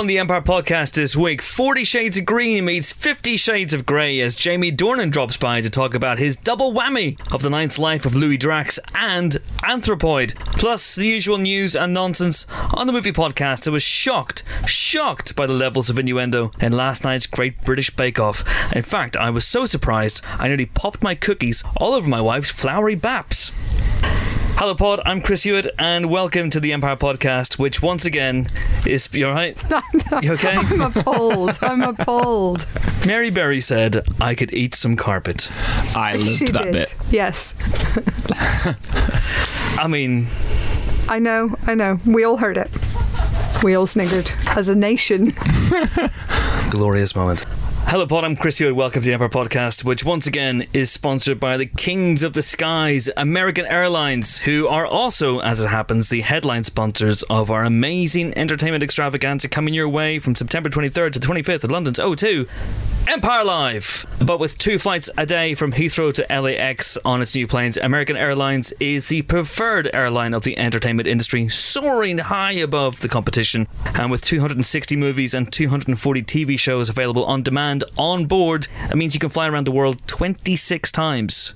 On the Empire podcast this week, 40 Shades of Green meets 50 Shades of Grey as Jamie Dornan drops by to talk about his double whammy of the ninth life of Louis Drax and Anthropoid. Plus, the usual news and nonsense on the movie podcast. I was shocked, shocked by the levels of innuendo in last night's Great British Bake Off. In fact, I was so surprised I nearly popped my cookies all over my wife's floury baps. Hello, Pod. I'm Chris Hewitt, and welcome to the Empire Podcast, which once again is. You all right? You okay? I'm appalled. I'm appalled. Mary Berry said I could eat some carpet. I loved she that did. bit. Yes. I mean, I know. I know. We all heard it. We all sniggered as a nation. glorious moment. Hello, Pod. I'm Chris Hewitt. Welcome to the Empire Podcast, which once again is sponsored by the Kings of the Skies, American Airlines, who are also, as it happens, the headline sponsors of our amazing entertainment extravaganza coming your way from September 23rd to 25th at London's O2. Empire Live! But with two flights a day from Heathrow to LAX on its new planes, American Airlines is the preferred airline of the entertainment industry, soaring high above the competition. And with 260 movies and 240 TV shows available on demand on board, that means you can fly around the world 26 times.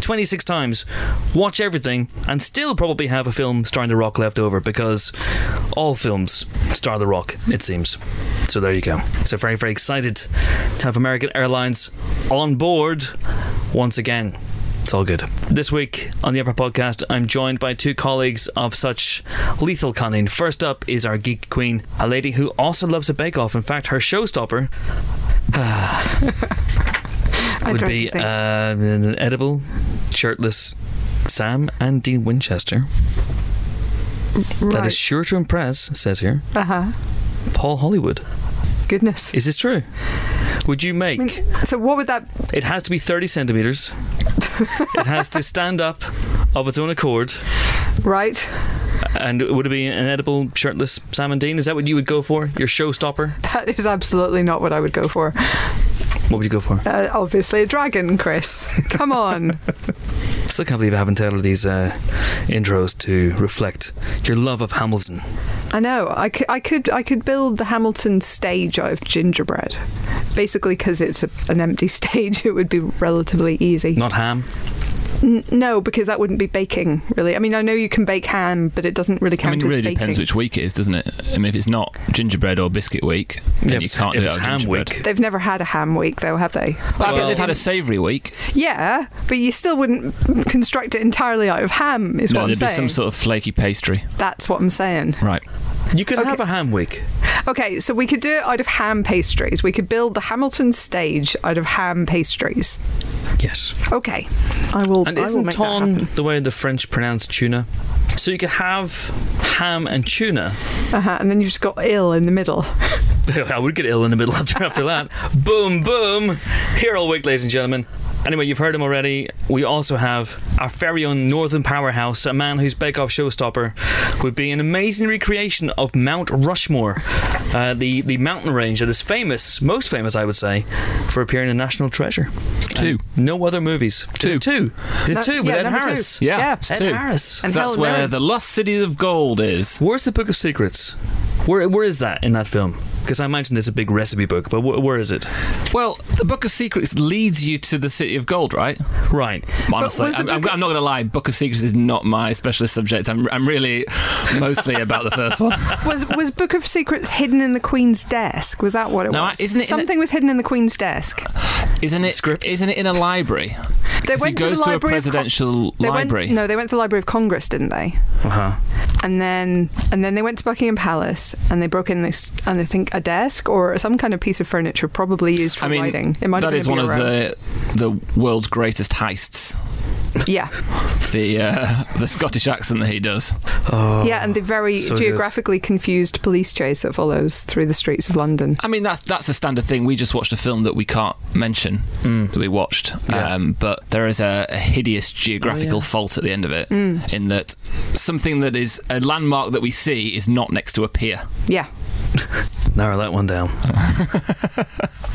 26 times, watch everything, and still probably have a film starring The Rock left over because all films star The Rock, it seems. So there you go. So very, very excited to have American Airlines on board once again. It's all good. This week on the Upper Podcast, I'm joined by two colleagues of such lethal cunning. First up is our geek queen, a lady who also loves a bake off. In fact, her showstopper would be uh, an edible, shirtless Sam and Dean Winchester. That right. is sure to impress, says here, uh huh. Paul Hollywood. Goodness. Is this true? Would you make I mean, so what would that? It has to be 30 centimetres. it has to stand up of its own accord. Right. And would it be an edible, shirtless Sam and Dean? Is that what you would go for? Your showstopper? That is absolutely not what I would go for. What would you go for? Uh, obviously, a dragon, Chris. Come on. Still can't believe I haven't tailored these uh, intros to reflect your love of Hamilton. I know. I could, I could, I could build the Hamilton stage out of gingerbread. Basically, because it's a, an empty stage, it would be relatively easy. Not ham. N- no, because that wouldn't be baking, really. I mean, I know you can bake ham, but it doesn't really count. I mean, it as really baking. depends which week it is, doesn't it? I mean, if it's not gingerbread or biscuit week, then Yeah, you it's- can't if do it it's ham week. They've never had a ham week, though, have they? Well, they've had a savoury week. Yeah, but you still wouldn't construct it entirely out of ham, is no, what I'm saying. there'd be some sort of flaky pastry. That's what I'm saying. Right. You could Okay. have a ham week. Okay, so we could do it out of ham pastries. We could build the Hamilton stage out of ham pastries. Yes. Okay, I will. And I isn't ton the way the French pronounce tuna? So you could have ham and tuna. Uh-huh, and then you just got ill in the middle. I would get ill in the middle after after that. boom, boom. Here all week, ladies and gentlemen. Anyway, you've heard him already. We also have our very own Northern Powerhouse, a man whose Bake Off showstopper would be an amazing recreation of Mount Rushmore, uh, the the mountain range that is famous, most famous, I would say, for appearing in National Treasure. Two. And no other movies. Is Two. it two? Is No- it two with yeah, Ed number two. Harris? Yeah, Yeah. it's Ed two. Harris. And So that's where Mirren. the lost cities of gold is. Where's the Book of Secrets? Where where is that in that film? Because I imagine there's a big recipe book, but wh- where is it? Well, the Book of Secrets leads you to the City of Gold, right? Right. Honestly, I'm, I'm, of- I'm not going to lie. Book of Secrets is not my specialist subject. I'm, I'm really mostly about the first one. was was Book of Secrets hidden in the Queen's desk? Was that what it No, was? isn't it in a- Something was hidden in the Queen's desk. Isn't it? Script. Isn't it in a library? They 'Cause he went to goes the to, a Library Con- presidential They library. Went, no, they went to the Library of Congress, didn't they? Uh huh. And then and then they went to Buckingham Palace and they broke in this and I think a desk or some kind of piece of furniture probably used for I mean, writing. It might have been one of the the world's greatest heists. yeah The uh, the Scottish accent that he does. Oh, yeah and the very so good. geographically confused police chase that follows through the streets of London. I mean, that's that's a standard thing. We just watched a film that we can't mention that we watched, Yeah. um, but there is a, a hideous geographical Oh, yeah. fault at the end of it, in that something that is a landmark that we see is not next to a pier. Yeah. Narrow that one down.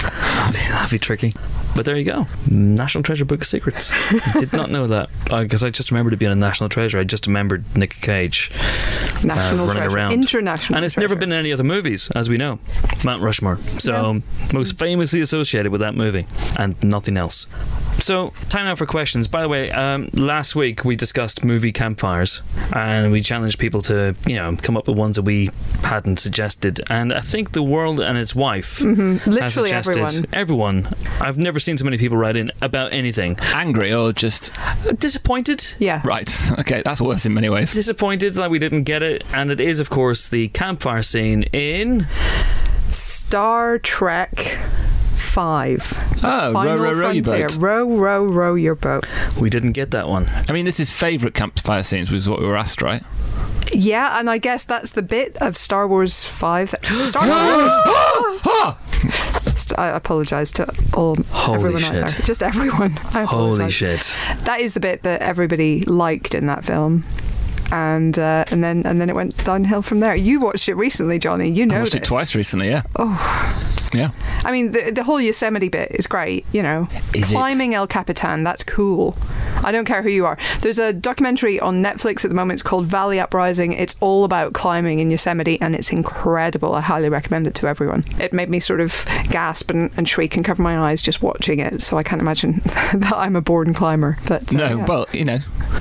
That'd be tricky. But there you go. National Treasure Book of Secrets. I did not know that. Because I just remembered it being a National Treasure. I just remembered Nick Cage National uh, running treasure. around. International And it's treasure. never been in any other movies, as we know. Mount Rushmore. So, most famously associated with that movie and nothing else. So, time now for questions. By the way, um, last week we discussed movie campfires and we challenged people to, you know, come up with ones that we hadn't suggested. And I think The World and Its Wife has Mm-hmm. Literally suggested everyone. everyone. I've never seen so many people write in about anything. Angry or just Disappointed. Yeah. right? Okay, that's worse in many ways. Disappointed that we didn't get it, and it is, of course, the campfire scene in Star Trek Five. Oh, row, Final row, row your boat. Row, row, row your boat. We didn't get that one. I mean, this is favourite campfire scenes, was what we were asked, right? Yeah, and I guess that's the bit of Star Wars Five. That, Star Wars. I apologise to all Holy everyone out shit. there. Just everyone. I Holy shit. That is the bit that everybody liked in that film. And uh, and then and then it went downhill from there. You watched it recently, Johnny. You know I watched it twice recently, yeah. Oh. Yeah. I mean, the, the whole Yosemite bit is great, you know. Is it? Climbing El Capitan, that's cool. I don't care who you are. There's a documentary on Netflix at the moment. It's called Valley Uprising. It's all about climbing in Yosemite, and it's incredible. I highly recommend it to everyone. It made me sort of gasp and, and shriek and cover my eyes just watching it, so I can't imagine that I'm a born climber. But uh, No, yeah. well, you know,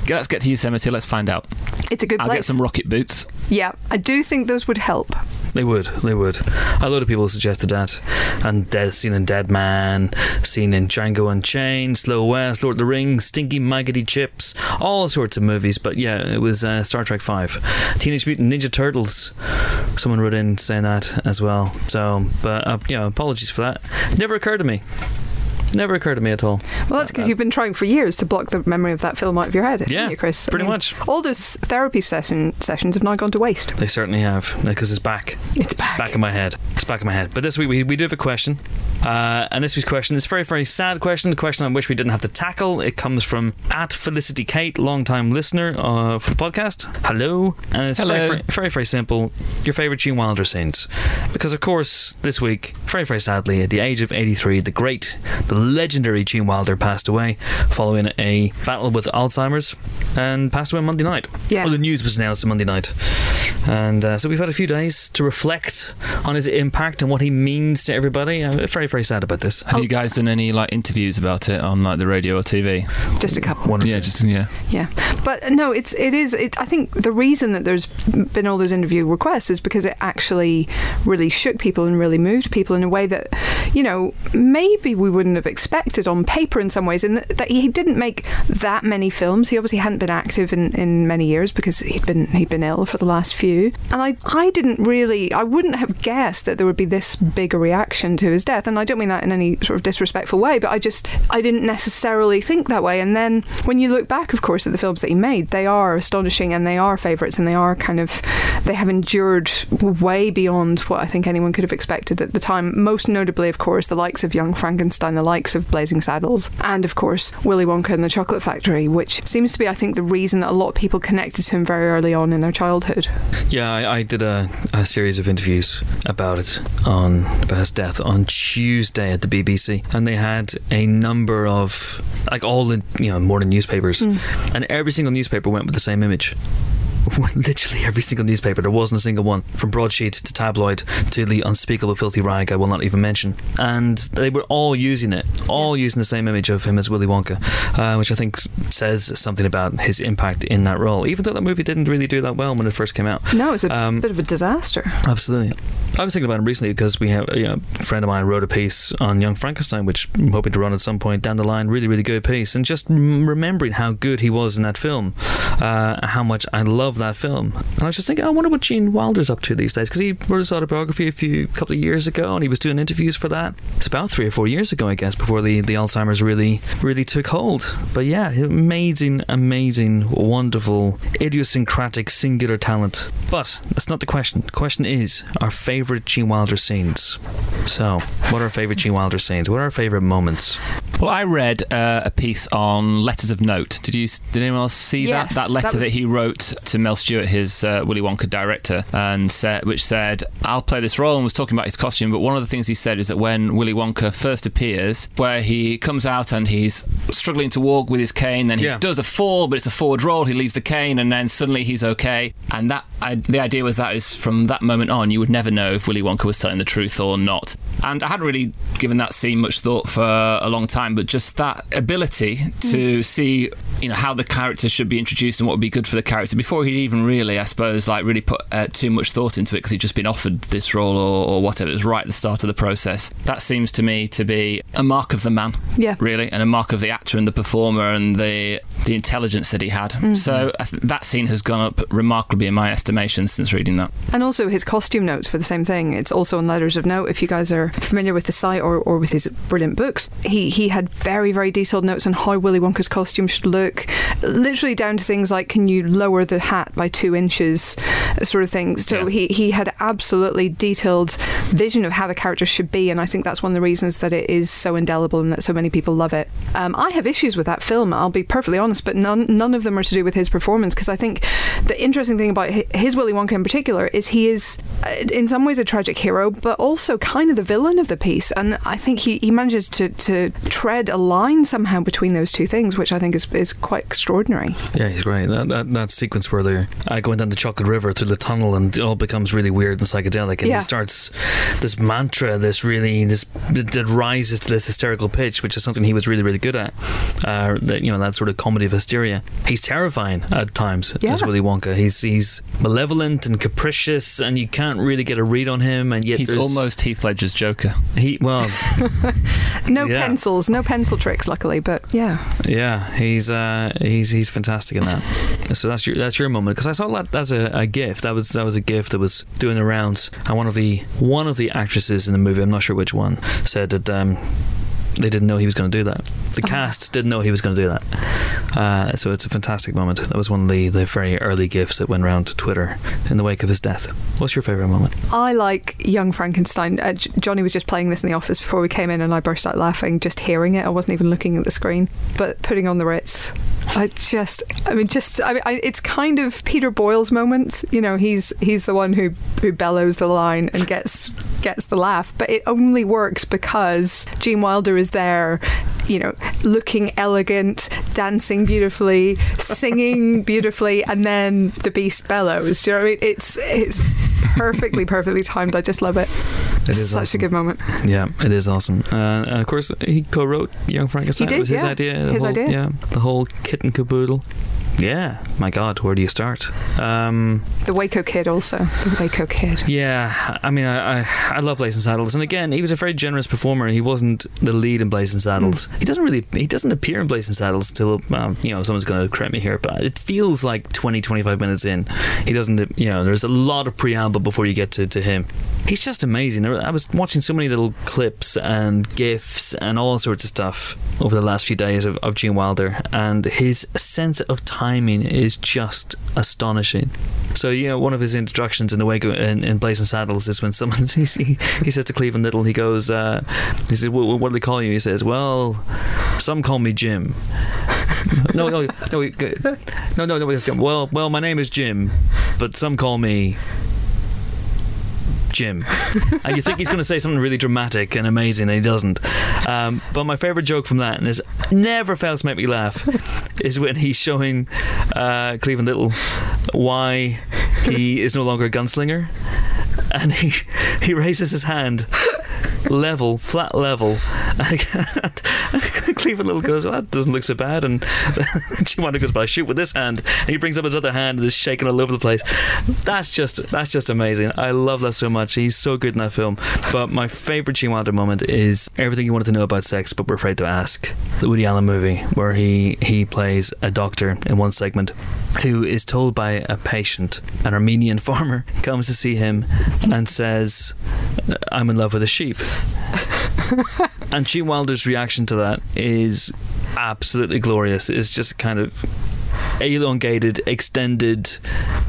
let's get to Yosemite, let's find out. it's a good I'll place. get some rocket boots. yeah, I do think those would help. They would, they would. A lot of people suggested that. And dead, seen in Dead Man, seen in Django Unchained, Slow West, Lord of the Rings, Stinky Maggoty Chips, all sorts of movies. But yeah, it was uh, Star Trek 5. Teenage Mutant Ninja Turtles. Someone wrote in saying that as well. So, but, uh, yeah, apologies for that. Never occurred to me. Never occurred to me at all. Well, that's because you've been trying for years to block the memory of that film out of your head, Yeah, you, Chris? pretty much. All those therapy session sessions have now gone to waste. They certainly have, because it's back. It's back. back in my head. It's back in my head. But this week we, we do have a question. Uh, and this week's question is a very, very sad question. The question I wish we didn't have to tackle. It comes from at Felicity Kate, long time listener uh, for the podcast. Hello. And it's Very, very, very, very simple. Your favourite Gene Wilder scenes. Because, of course, this week, very, very sadly, at the age of 83, the great, the legendary Gene Wilder passed away following a battle with Alzheimer's and passed away Monday night. Yeah. Or the news was announced on Monday night. And uh, so we've had a few days to reflect on his impact and what he means to everybody. I'm very, very sad about this. Have you guys done any like interviews about it on like the radio or TV? Just a couple. One or Yeah, two. just yeah. Yeah, but no, it's it is. It, I think the reason that there's been all those interview requests is because it actually really shook people and really moved people in a way that you know maybe we wouldn't have expected on paper in some ways. That, that he didn't make that many films. He obviously hadn't been active in, in many years because he'd been he'd been ill for the last few. And I I didn't really I wouldn't have guessed that there would be this big a reaction to his death. And I don't mean that in any sort of disrespectful way, but I just I didn't necessarily think that way. And then when you look back, of course, at the films that he made, they are astonishing and they are favourites and they are kind of they have endured way beyond what I think anyone could have expected at the time. Most notably, of course, the likes of Young Frankenstein, the likes of Blazing Saddles, and of course Willy Wonka and the Chocolate Factory, which seems to be, I think, the reason that a lot of people connected to him very early on in their childhood. Yeah, I, I did a, a series of interviews about it on about his death on Tuesday at the BBC, and they had a number of like all the you know morning newspapers, hmm. and every single newspaper went with the same image. Literally every single newspaper, there wasn't a single one, from broadsheet to tabloid to the unspeakable filthy rag I will not even mention. And they were all using it, all using the same image of him as Willy Wonka, uh, which I think says something about his impact in that role. Even though that movie didn't really do that well when it first came out. No, it was a Um, bit of a disaster. Absolutely. I was thinking about him recently because we have you know, a friend of mine wrote a piece on Young Frankenstein, which I'm hoping to run at some point down the line. Really, really good piece, and just m- remembering how good he was in that film, uh, how much I love that film, and I was just thinking, I wonder what Gene Wilder's up to these days because he wrote his autobiography a few couple of years ago, and he was doing interviews for that. It's about three or four years ago, I guess, before the the Alzheimer's really really took hold. But yeah, amazing, amazing, wonderful, idiosyncratic, singular talent. But that's not the question. The question is our favourite Gene Wilder scenes. So, what are our favourite Gene Wilder scenes? What are our favourite moments? Well, I read uh, a piece on letters of note. Did you? Did anyone else see Yes, that that letter that that, he wrote to Mel Stuart, his uh, Willy Wonka director, and said, which said, "I'll play this role," and was talking about his costume. But one of the things he said is that when Willy Wonka first appears, where he comes out and he's struggling to walk with his cane, then he Yeah. does a fall, but it's a forward roll. He leaves the cane, and then suddenly he's okay. And that I, the idea was that is from that moment on, you would never know if Willy Wonka was telling the truth or not. And I hadn't really given that scene much thought for a long time, but just that ability to see, you know, how the character should be introduced and what would be good for the character before he even really, I suppose, like really put uh, too much thought into it because he'd just been offered this role or, or whatever. It was right at the start of the process. That seems to me to be a mark of the man Yeah. really, and a mark of the actor and the performer and the the intelligence that he had. So I th- that scene has gone up remarkably in my estimation since reading that. And also his costume notes for the same thing. It's also on Letters of Note. If you guys are familiar with the site or, or with his brilliant books, he he had very very detailed notes on how Willy Wonka's costume should look, literally down to things like can you lower the hat by two inches, sort of thing. So Yeah. he he had absolutely detailed vision of how the character should be, and I think that's one of the reasons that it is so indelible and that so many people love it. Um, I have issues with that film. I'll be perfectly honest, but none none of them are to do with his performance because I think the interesting thing about his Willy Wonka in particular is he is uh, in some ways a tragic hero, but also kind of the villain of the piece, and I think he, he manages to, to tread a line somehow between those two things, which I think is, is quite extraordinary. Yeah, he's great. That, that, that sequence where they're uh, going down the Chocolate River through the tunnel and it all becomes really weird and psychedelic, and Yeah. he starts this mantra, this really this that that rises to this hysterical pitch, which is something he was really really good at. Uh, that you know that sort of comedy of hysteria. He's terrifying at times Yeah. as Willy Wonka. He's he's malevolent and capricious, and you can't really get a read on him. And yet He's almost Heath Ledger's Joker. he well No Yeah. pencils, no pencil tricks, luckily, but yeah. Yeah, he's uh, he's he's fantastic in that. So that's your that's your moment because I saw that as a, a gift. That was that was a gift that was doing the rounds, and one of the one of the actresses in the movie, I'm not sure which one, said that. Um, they didn't know he was going to do that. The cast didn't know he was going to do that. Uh, so it's a fantastic moment. That was one of the, the very early gifts that went around to Twitter in the wake of his death. What's your favourite moment? I like Young Frankenstein. Uh, J- Johnny was just playing this in the office before we came in, and I burst out laughing just hearing it. I wasn't even looking at the screen, but putting on the Ritz. I just, I mean, just, I mean, I, it's kind of Peter Boyle's moment. You know, he's he's the one who who bellows the line and gets gets the laugh, but it only works because Gene Wilder is there. You know, looking elegant, dancing beautifully, singing beautifully, and then the beast bellows. Do you know what I mean? It's it's perfectly, perfectly timed. I just love it. It It's such awesome. a good moment. Yeah, it is awesome. Uh, and of course, he co-wrote Young Frankenstein. He did, it was his yeah. idea. His whole- idea. Yeah, the whole kit and caboodle. Yeah, my God, where do you start? Um, The Waco Kid also. The Waco Kid. yeah, I mean, I, I I love Blazing Saddles, and again, he was a very generous performer. He wasn't the lead in Blazing Saddles. He doesn't really he doesn't appear in Blazing Saddles until um, you know someone's going to correct me here, but it feels like 20, 25 minutes in. He doesn't, you know, there's a lot of preamble before you get to, to him. He's just amazing. I was watching so many little clips and gifs and all sorts of stuff over the last few days of, of Gene Wilder, and his sense of timing is just astonishing. So you know, one of his introductions in the wake of, in, in Blazing Saddles is when someone he, he, says to Cleavon Little, he goes, uh, he says, "What, what do they call you?" He says, "Well, some call me Jim." no, no, no, he- no, no, no. Well, well, my name is Jim, but some call me Jim. and you think he's going to say something really dramatic and amazing, and he doesn't. Um, but my favourite joke from that, and this never fails to make me laugh, is when he's showing uh, Cleavon Little why he is no longer a gunslinger, and he he raises his hand. Level, flat level. And Cleavon Little goes, well, that doesn't look so bad. And Chiwanda goes, but I shoot with this hand. And he brings up his other hand and is shaking all over the place. That's just that's just amazing. I love that so much. He's so good in that film. But my favourite Gene Wilder moment is everything you wanted to know about sex, but we're afraid to ask. The Woody Allen movie, where he, he plays a doctor in one segment who is told by a patient, an Armenian farmer, comes to see him and says, I'm in love with a sheep. And Gene Wilder's reaction to that is absolutely glorious. It's just kind of elongated, extended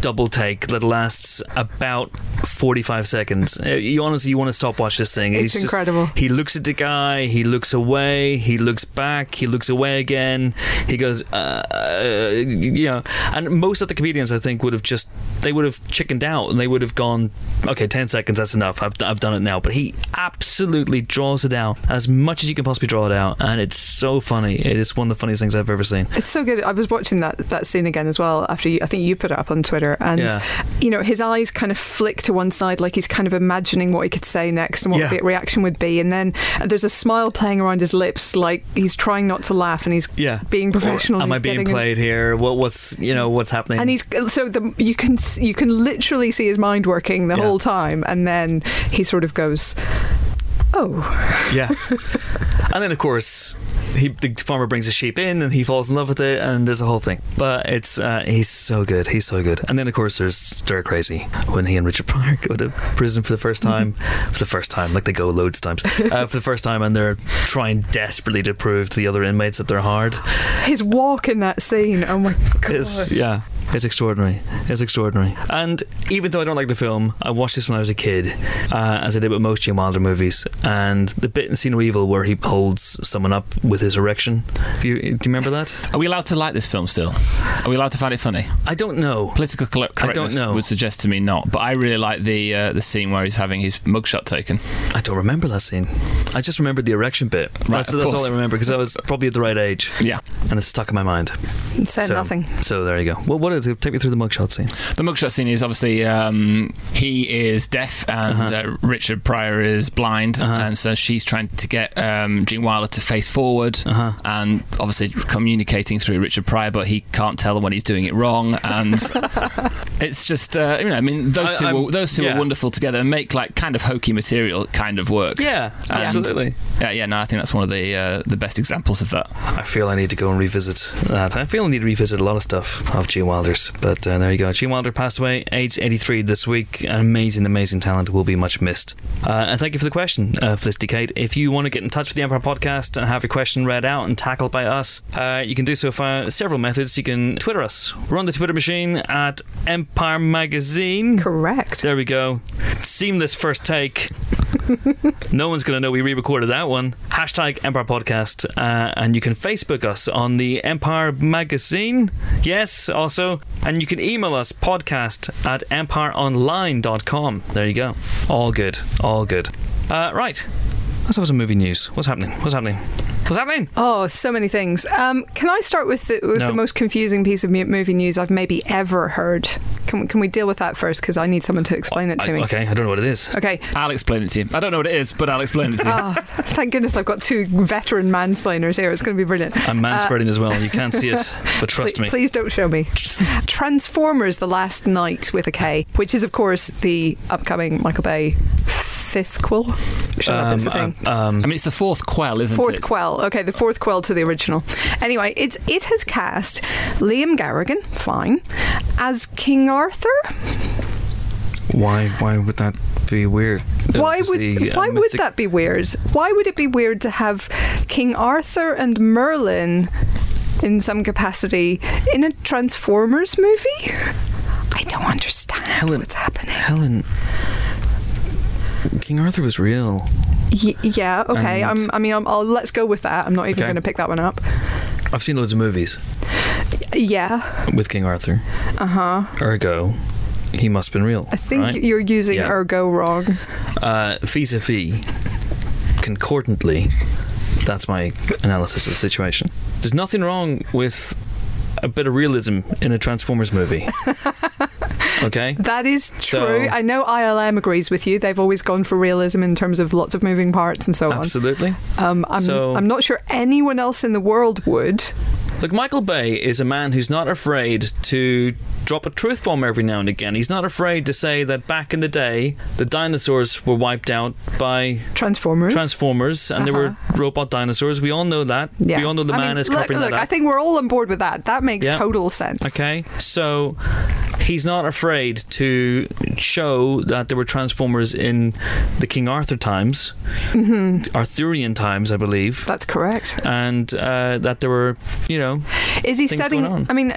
double take that lasts about 45 seconds. Uh, You honestly, you want to stop watch this thing. It's He's just- incredible. he looks at the guy, he looks away, he looks back, he looks away again. He goes, uh, uh, you know, and most of the comedians, I think, would have just they would have chickened out and they would have gone, okay, 10 seconds, that's enough. I've, I've done it now. But he absolutely draws it out as much as you can possibly draw it out, and it's so funny. It is one of the funniest things I've ever seen. It's so good. I was watching that that scene again as well after you, I think you put it up on Twitter, and Yeah. you know his eyes kind of flick to one side, like he's kind of imagining what he could say next and what Yeah. the reaction would be, and then there's a smile playing around his lips, like he's trying not to laugh, and he's Yeah. being professional. Or am I being getting in- played here? What, what's you know what's happening? And he's so the you can you can literally see his mind working the Yeah. whole time, and then he sort of goes, "Oh, Yeah. and then of course he the farmer brings a sheep in and he falls in love with it and there's a whole thing. But it's uh, he's so good. He's so good. And then of course there's Stir Crazy when he and Richard Pryor go to prison for the first time. For the first time, like they go loads of times. Uh, for the first time and they're trying desperately to prove to the other inmates that they're hard. his walk in that scene! Oh my god!" It's yeah. It's extraordinary. It's extraordinary. And even though I don't like the film, I watched this when I was a kid, uh, as I did with most Gene Wilder movies. And the bit in See No Evil where he holds someone up with his erection. Do you, do you remember that? Are we allowed to like this film still? Are we allowed to find it funny? I don't know. Political cor- I don't correctness know. would suggest to me not, but I really like the uh, the scene where he's having his mugshot taken. I don't remember that scene. I just remembered the erection bit. that's of that's all. I remember because I was probably at the right age. Yeah, And it's stuck in my mind. It said so, nothing. So there you go. Well, what is it? Take me through the mugshot scene. the mugshot scene is obviously um, he is deaf and uh Richard Pryor is blind, and so she's trying to get um, Gene Wilder to face forward, Uh-huh. and obviously communicating through Richard Pryor, but he can't tell when he's doing it wrong, and it's just uh, you know, I mean, those I- 2 I'm- were, those two yeah. are wonderful together and make like kind of hokey material kind of work. Yeah, And- absolutely. Yeah, yeah, no, I think that's one of the uh, the best examples of that. I feel I need to go and revisit that. I feel I need to revisit a lot of stuff of Gene But uh, there you go. Gene Wilder passed away, aged 83 this week. An amazing, amazing talent will be much missed. Uh, and thank you for the question, uh, Felicity Kate. If you want to get in touch with the Empire Podcast and have your question read out and tackled by us, uh, you can do so via several methods. You can Twitter us. We're on the Twitter machine at Empire Magazine. Correct. There we go. Seamless first take. no one's going to know we re recorded that one. Hashtag Empire Podcast. Uh, and you can Facebook us on the Empire Magazine. Yes, also. And you can email us podcast at empireonline.com. There you go. All good. All good. Uh, right. Let's have some movie news. What's happening? What's happening? What's happening? Oh, so many things. Um, can I start with the, with No. the most confusing piece of mu- movie news I've maybe ever heard? Can, we- can we deal with that first? Because I need someone to explain it to I- me. okay, I don't know what it is. Okay. I'll explain it to you. I don't know what it is, but I'll explain it to you. Oh, thank goodness I've got two veteran mansplainers here. It's going to be brilliant. I'm manspreading as well. You can't see it, but trust Please, me. please don't show me. Transformers: The Last Knight with a K, which is of course the upcoming Michael Bay fifthquel. Shut up, it's a thing. uh, um, I mean, it's the fourth quell, isn't Fourth it? quell. Okay, the fourth quell to the original. Anyway, it's it has cast Liam Garrigan, fine, as King Arthur. why? Why would that be weird? Why would Obviously, uh, why would that be weird? Why would it be weird to have King Arthur and Merlin in some capacity in a Transformers movie? I don't understand Helen- what's happening. Helen. King Arthur was real. Y- yeah, okay. And- I'm, I mean, I'm, I'll, let's go with that. I'm not even Okay. going to pick that one up. I've seen loads of movies Yeah, with King Arthur. uh huh. Ergo, he must have been real. I think right? you're using Yeah. ergo wrong. uh, vis-a-vis, concordantly, that's my analysis of the situation. There's nothing wrong with a bit of realism in a Transformers movie. okay? That is So- true. I know ILM agrees with you. They've always gone for realism in terms of lots of moving parts and so on. Absolutely. Um, I'm, So- I'm not sure anyone else in the world would. Look, Michael Bay is a man who's not afraid to drop a truth bomb every now and again. He's not afraid to say that back in the day, the dinosaurs were wiped out by Transformers. Transformers and there were Uh-huh. robot dinosaurs. We all know that. yeah. We all know the I man mean, is look, covering look, that I up. think we're all on board with that. That makes Yeah. total sense. Okay, so he's not afraid to show that there were Transformers in the King Arthur times, Mm-hmm. Arthurian times, I believe, That's correct. and uh, that there were, you know, Is he setting? I mean,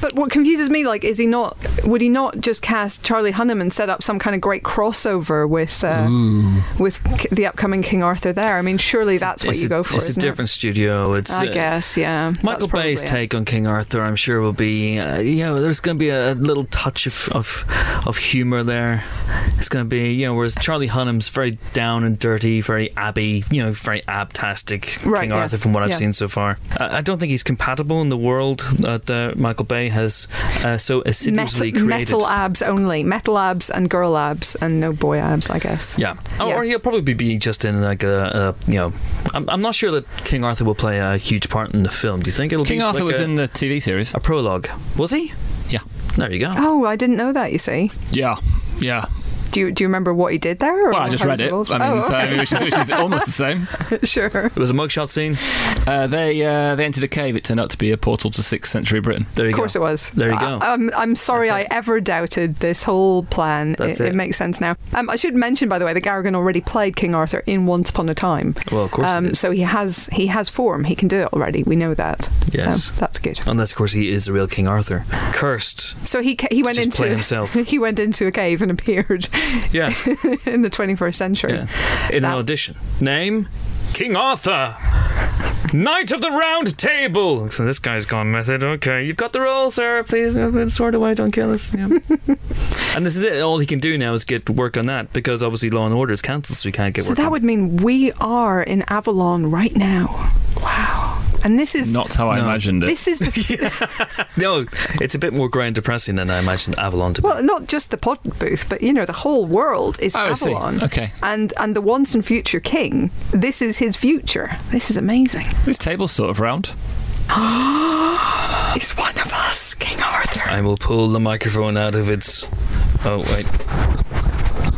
but what confuses me, like, is he not? Would he not just cast Charlie Hunnam and set up some kind of great crossover with uh, with k- the upcoming King Arthur? There, I mean, surely that's what it's you a, go for. It's a different studio. It's I uh, guess, yeah. Michael Bay's it. take on King Arthur, I'm sure, will be, uh, you know, there's going to be a little touch of, of of humor there. It's going to be, you know, whereas Charlie Hunnam's very down and dirty, very Abbey, you know, very abtastic Right, King yeah. Arthur from what I've Yeah. seen so far. I, I don't think he's compatible in the world that uh, Michael Bay has uh, so assiduously Metal, created. metal abs only, metal abs and girl abs, and no boy abs, I guess. yeah. Or- Yeah. or he'll probably be just in like a, a you know, I'm, I'm not sure that King Arthur will play a huge part in the film. Do you think it'll be. King Arthur like was a, in the TV series. a prologue? Was he? Yeah. There you go. Oh, I didn't know that. You see, Yeah, yeah. Do you do you remember what he did there? or Well, I just read it. involved? I mean, oh, so, okay. which, is, which is almost the same. sure. It was a mugshot scene. Uh, they uh, they entered a cave. It turned out to be a portal to sixth century Britain. There you Of course go. it was. There you go. I, am I'm sorry That's I ever doubted this whole plan. That's it, it. makes sense now. Um, I should mention, by the way, that Garrigan already played King Arthur in Once Upon a Time. Well, of course. it Um, is. so he has he has form. He can do it already. We know that. Yes. So that's good. Unless, of course, he is the real King Arthur. Cursed. So he ca- he went just into play himself. he went into a cave and appeared Yeah. in the 21st century. yeah. In an That- audition. Name? King Arthur. Knight of the Round Table. So this guy's gone method. Okay, you've got the role, sir. Please, uh, sword away. Don't kill us. Yeah. and this is it. All he can do now is get work on that because obviously Law and Order is cancelled, so he can't get So work. So that would mean we are in Avalon right now. Wow. And this is Not how I imagined it. this is the, No, it's a bit more grey and depressing than I imagined Avalon to be. well, not just the pod booth, but you know the whole world is Oh, Avalon. Okay. And and the once and future king, this is his future. This is amazing. This table's sort of round. He's one of us, King Arthur. I will pull the microphone out of its. Oh wait.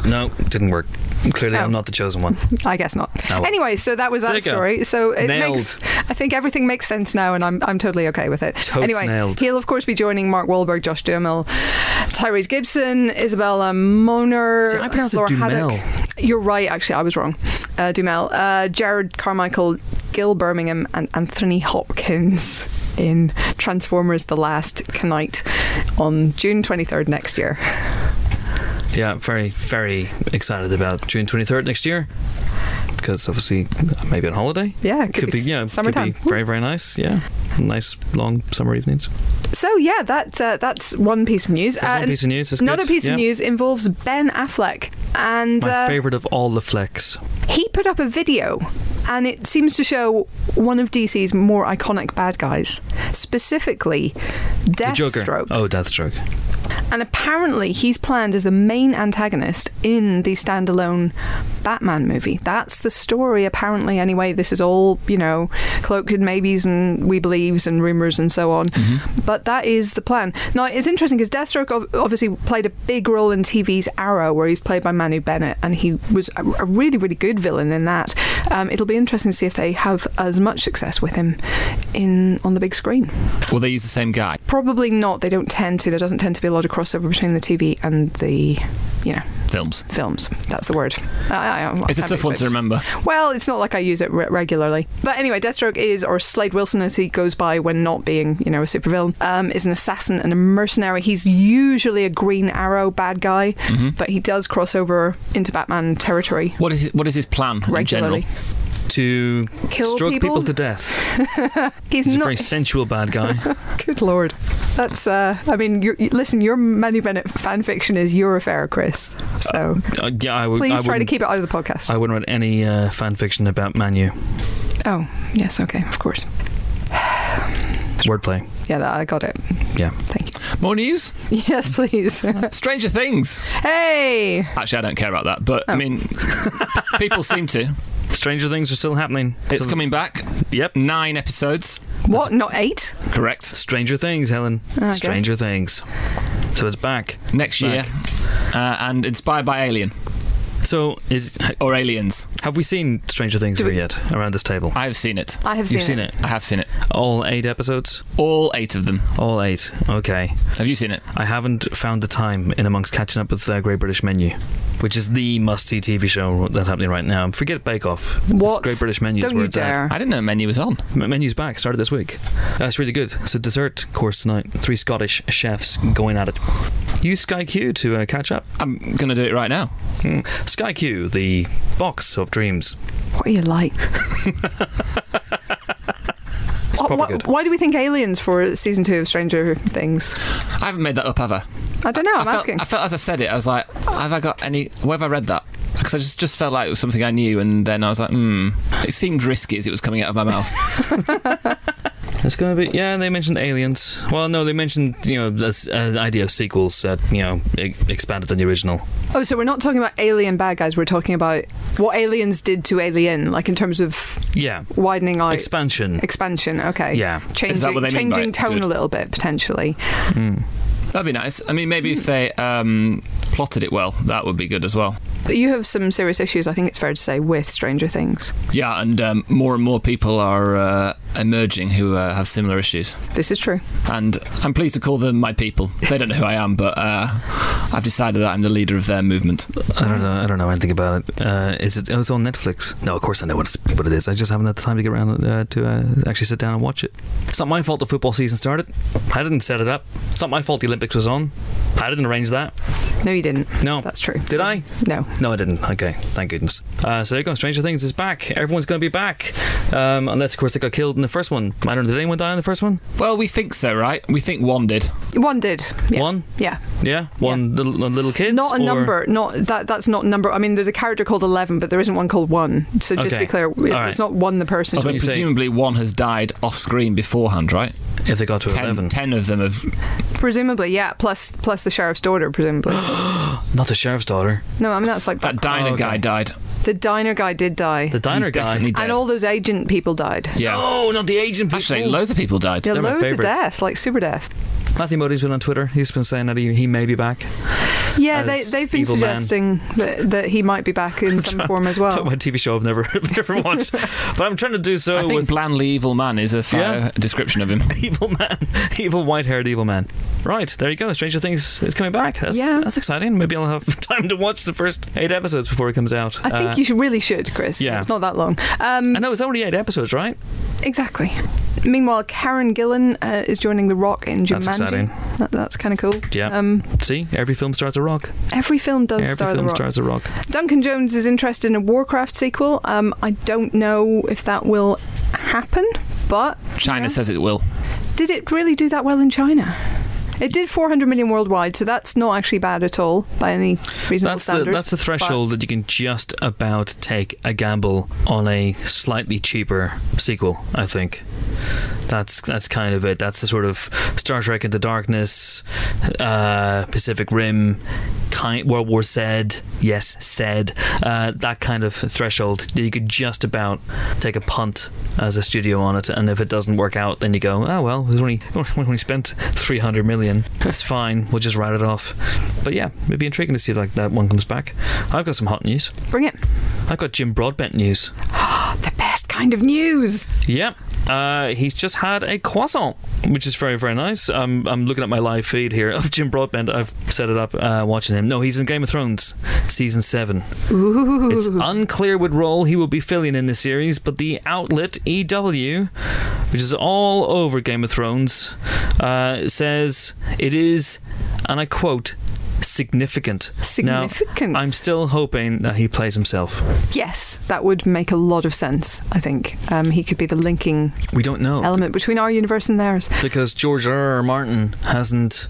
No, didn't work. Clearly, Oh. I'm not the chosen one. I guess not. Oh, well. Anyway, so that was So that you story. So it Nailed. makes I think everything makes sense now, and I'm I'm totally okay with it. Totes anyway, nailed. he'll of course be joining Mark Wahlberg, Josh Duhamel, Tyrese Gibson, Isabella Moner, See, I pronounce it Laura Dumel. Haddock. You're right. Actually, I was wrong. Uh, Dumel, uh, Jerrod Carmichael, Gil Birmingham, and Anthony Hopkins in Transformers: The Last Knight on June 23rd next year. Yeah, very, very excited about June 23rd next year. Because obviously, maybe on holiday. Yeah, it Could be, yeah, summertime. could be very, very nice. Yeah, nice long summer evenings. So yeah, that uh, that's one piece of news. That's one Uh, piece of news. Another good. piece Yeah. of news involves Ben Affleck, and My uh, favorite of all the flicks. he put up a video, and it seems to show one of DC's more iconic bad guys, specifically Deathstroke. Oh, Deathstroke. And apparently, he's planned as the main antagonist in the standalone Batman movie. That's the story, apparently, anyway. This is all, you know, cloaked in maybes and we believes and rumours and so on. But that is the plan. Now, it's interesting because Deathstroke obviously played a big role in TV's Arrow, where he's played by Manu Bennett, and he was a, a really, really good villain in that. Um, it'll be interesting to see if they have as much success with him in on the big screen. Will they use the same guy? Probably not. They don't tend to. There doesn't tend to be a lot of crossover between the TV and the, you know, Films. films. That's the word. I, I, It's a tough one to remember. Well, it's not like I use it re- regularly. But anyway, Deathstroke is, or Slade Wilson as he goes by when not being, you know, a supervillain, um, is an assassin and a mercenary. He's usually a Green Arrow bad guy, Mm-hmm. but he does cross over into Batman territory What is his, what is his plan in general? regularly. To Kill stroke people? people? to death. He's, He's a very sensual bad guy. Good lord. That's. Uh, I mean, you're, listen. Your Manu Bennett fan fiction is your affair, Chris. So Uh, yeah, I would. please I try to keep it out of the podcast. I wouldn't write any uh, fan fiction about Manu. oh, yes. Okay. Of course. Wordplay. Yeah, that, I got it. Yeah. Thank you. More news? Yes, please. Stranger Things. hey. Actually, I don't care about that, but I Oh. mean, people seem to. Stranger things are still happening. It's So- coming back. Yep. Nine episodes. What? Not eight? Correct. Stranger Things, Helen. I guess. Stranger Things. So it's back. Next year. Back. Uh, and inspired by Alien. So, is or aliens. have we seen Stranger Things we- yet around this table? I have seen it. I have seen You've seen it. I have seen it. All eight episodes? All eight of them. All eight. Okay. Have you seen it? I haven't found the time in amongst catching up with uh, Great British Menu, which is the must-see TV show that's happening right now. Forget Bake Off. It's What? Great British Menu Don't where you it's at. dare. I didn't know Menu was on. M- Menu's back. Started this week. That's really good. It's a dessert course tonight. Three Scottish chefs going at it. Use Sky Q to uh, catch up. I'm going to do it right now. Mm. Sky Q, the box of dreams. What are you like? It's probably good. why do we think aliens for season two of Stranger Things? I haven't made that up, have I? I don't know. I'm I felt, asking. I felt as I said it, I was like, have I got any? Where have I read that? Because I just, just felt like it was something I knew, and then I was like, hmm. It seemed risky as it was coming out of my mouth. It's going to be yeah. They mentioned aliens. Well, no, they mentioned you know the uh, idea of sequels that you know e- expanded on the original. oh, so we're not talking about alien bad guys. We're talking about what aliens did to Alien, like in terms of Yeah, widening out expansion. expansion. Okay. Yeah. Changing, Is that what they mean by changing it? tone Good. a little bit potentially. That'd be nice. I mean, maybe if they um, plotted it well, that would be good as well. But you have some serious issues, I think it's fair to say, with Stranger Things. Yeah, and um, more and more people are uh, emerging who uh, have similar issues. This is true. And I'm pleased to call them my people. They don't know who I am, but uh, I've decided that I'm the leader of their movement. I don't know. I don't know anything about it. Uh, is it? Oh, it's on Netflix. No, of course I know what, it's, what it is. I just haven't had the time to get around uh, to uh, actually sit down and watch it. It's not my fault the football season started. I didn't set it up. It's not my fault the Olympics was on. I didn't arrange that. No, you didn't. No. That's true. Did I? No. No, I didn't. Okay, thank goodness. Uh, so there you go. Stranger Things is back. Everyone's going to be back, um, unless of course they got killed in the first one. I don't know. Did anyone die in the first one? Well, we think so, right? We think one did. One did. Yeah. One? Yeah. Yeah, one little, little kids. Not a or- number. Not that. That's not number. I mean, there's a character called Eleven, but there isn't one called One. So just to Okay. be clear, right. it's not one the person. when But you say- presumably one has died off screen beforehand, right? If they got to Ten, eleven, ten of them have. Presumably, yeah. Plus, plus the sheriff's daughter. Presumably. not the sheriff's daughter. no, I mean that's like That diner oh, okay. guy died. the diner guy did die, The diner He's guy. dead. and all those agent people died. yeah. Oh, not the Asian people. Actually, loads of people died. Yeah, They're my loads of favourites. death, like super death. Matthew Modine's been on Twitter. He's been saying that he, he may be back. Yeah, they, they've been suggesting that, that he might be back in some form as Talk well. about a TV show I've never never watched, but I'm trying to do so I think with blandly evil man is a fair Yeah. description of him. evil man, evil white-haired evil man. Right there you go. Stranger Things is coming back. That's, Yeah. that's exciting. Maybe I'll have time to watch the first eight episodes before it comes out. I think Uh, you should, really should, Chris. yeah. It's not that long. Um, I know it's only eight episodes, right? exactly. Meanwhile, Karen Gillan uh, is joining The Rock in That's Jumanji. Exciting. That, that's kind of cool. Yeah. Um, See, every film starts a rock. every film does Every star film The Rock. starts a rock. Duncan Jones is interested in a Warcraft sequel. Um, I don't know if that will happen, but China Yeah. says it will. did it really do that well in China? It did 400 million worldwide, so that's not actually bad at all by any reasonable That's the that's the threshold that you can just about take a gamble on a slightly cheaper sequel. I think that's that's kind of it. That's the sort of Star Trek Into Darkness, uh, Pacific Rim, kind World War Z. Yes, said uh, that kind of threshold that you could just about take a punt as a studio on it, and if it doesn't work out, then you go, oh well, we only only spent three hundred That's fine. We'll just write it off. But yeah, it'd be intriguing to see if like that one comes back. I've got some hot news. Bring it. I've got Jim Broadbent news. The best kind of news. Yeah. Uh, he's just had a croissant, which is very, very nice. Um, I'm looking at my live feed here of Jim Broadbent. I've set it up uh, watching him. No, he's in Game of Thrones, season seven. Ooh. It's unclear what role he will be filling in the series, but the outlet EW, which is all over Game of Thrones, uh, says it is, and I quote, significant. Significant. Now, I'm still hoping that he plays himself. yes, that would make a lot of sense. I think um, he could be the linking We don't know. element between our universe and theirs. because George R. R. Martin hasn't.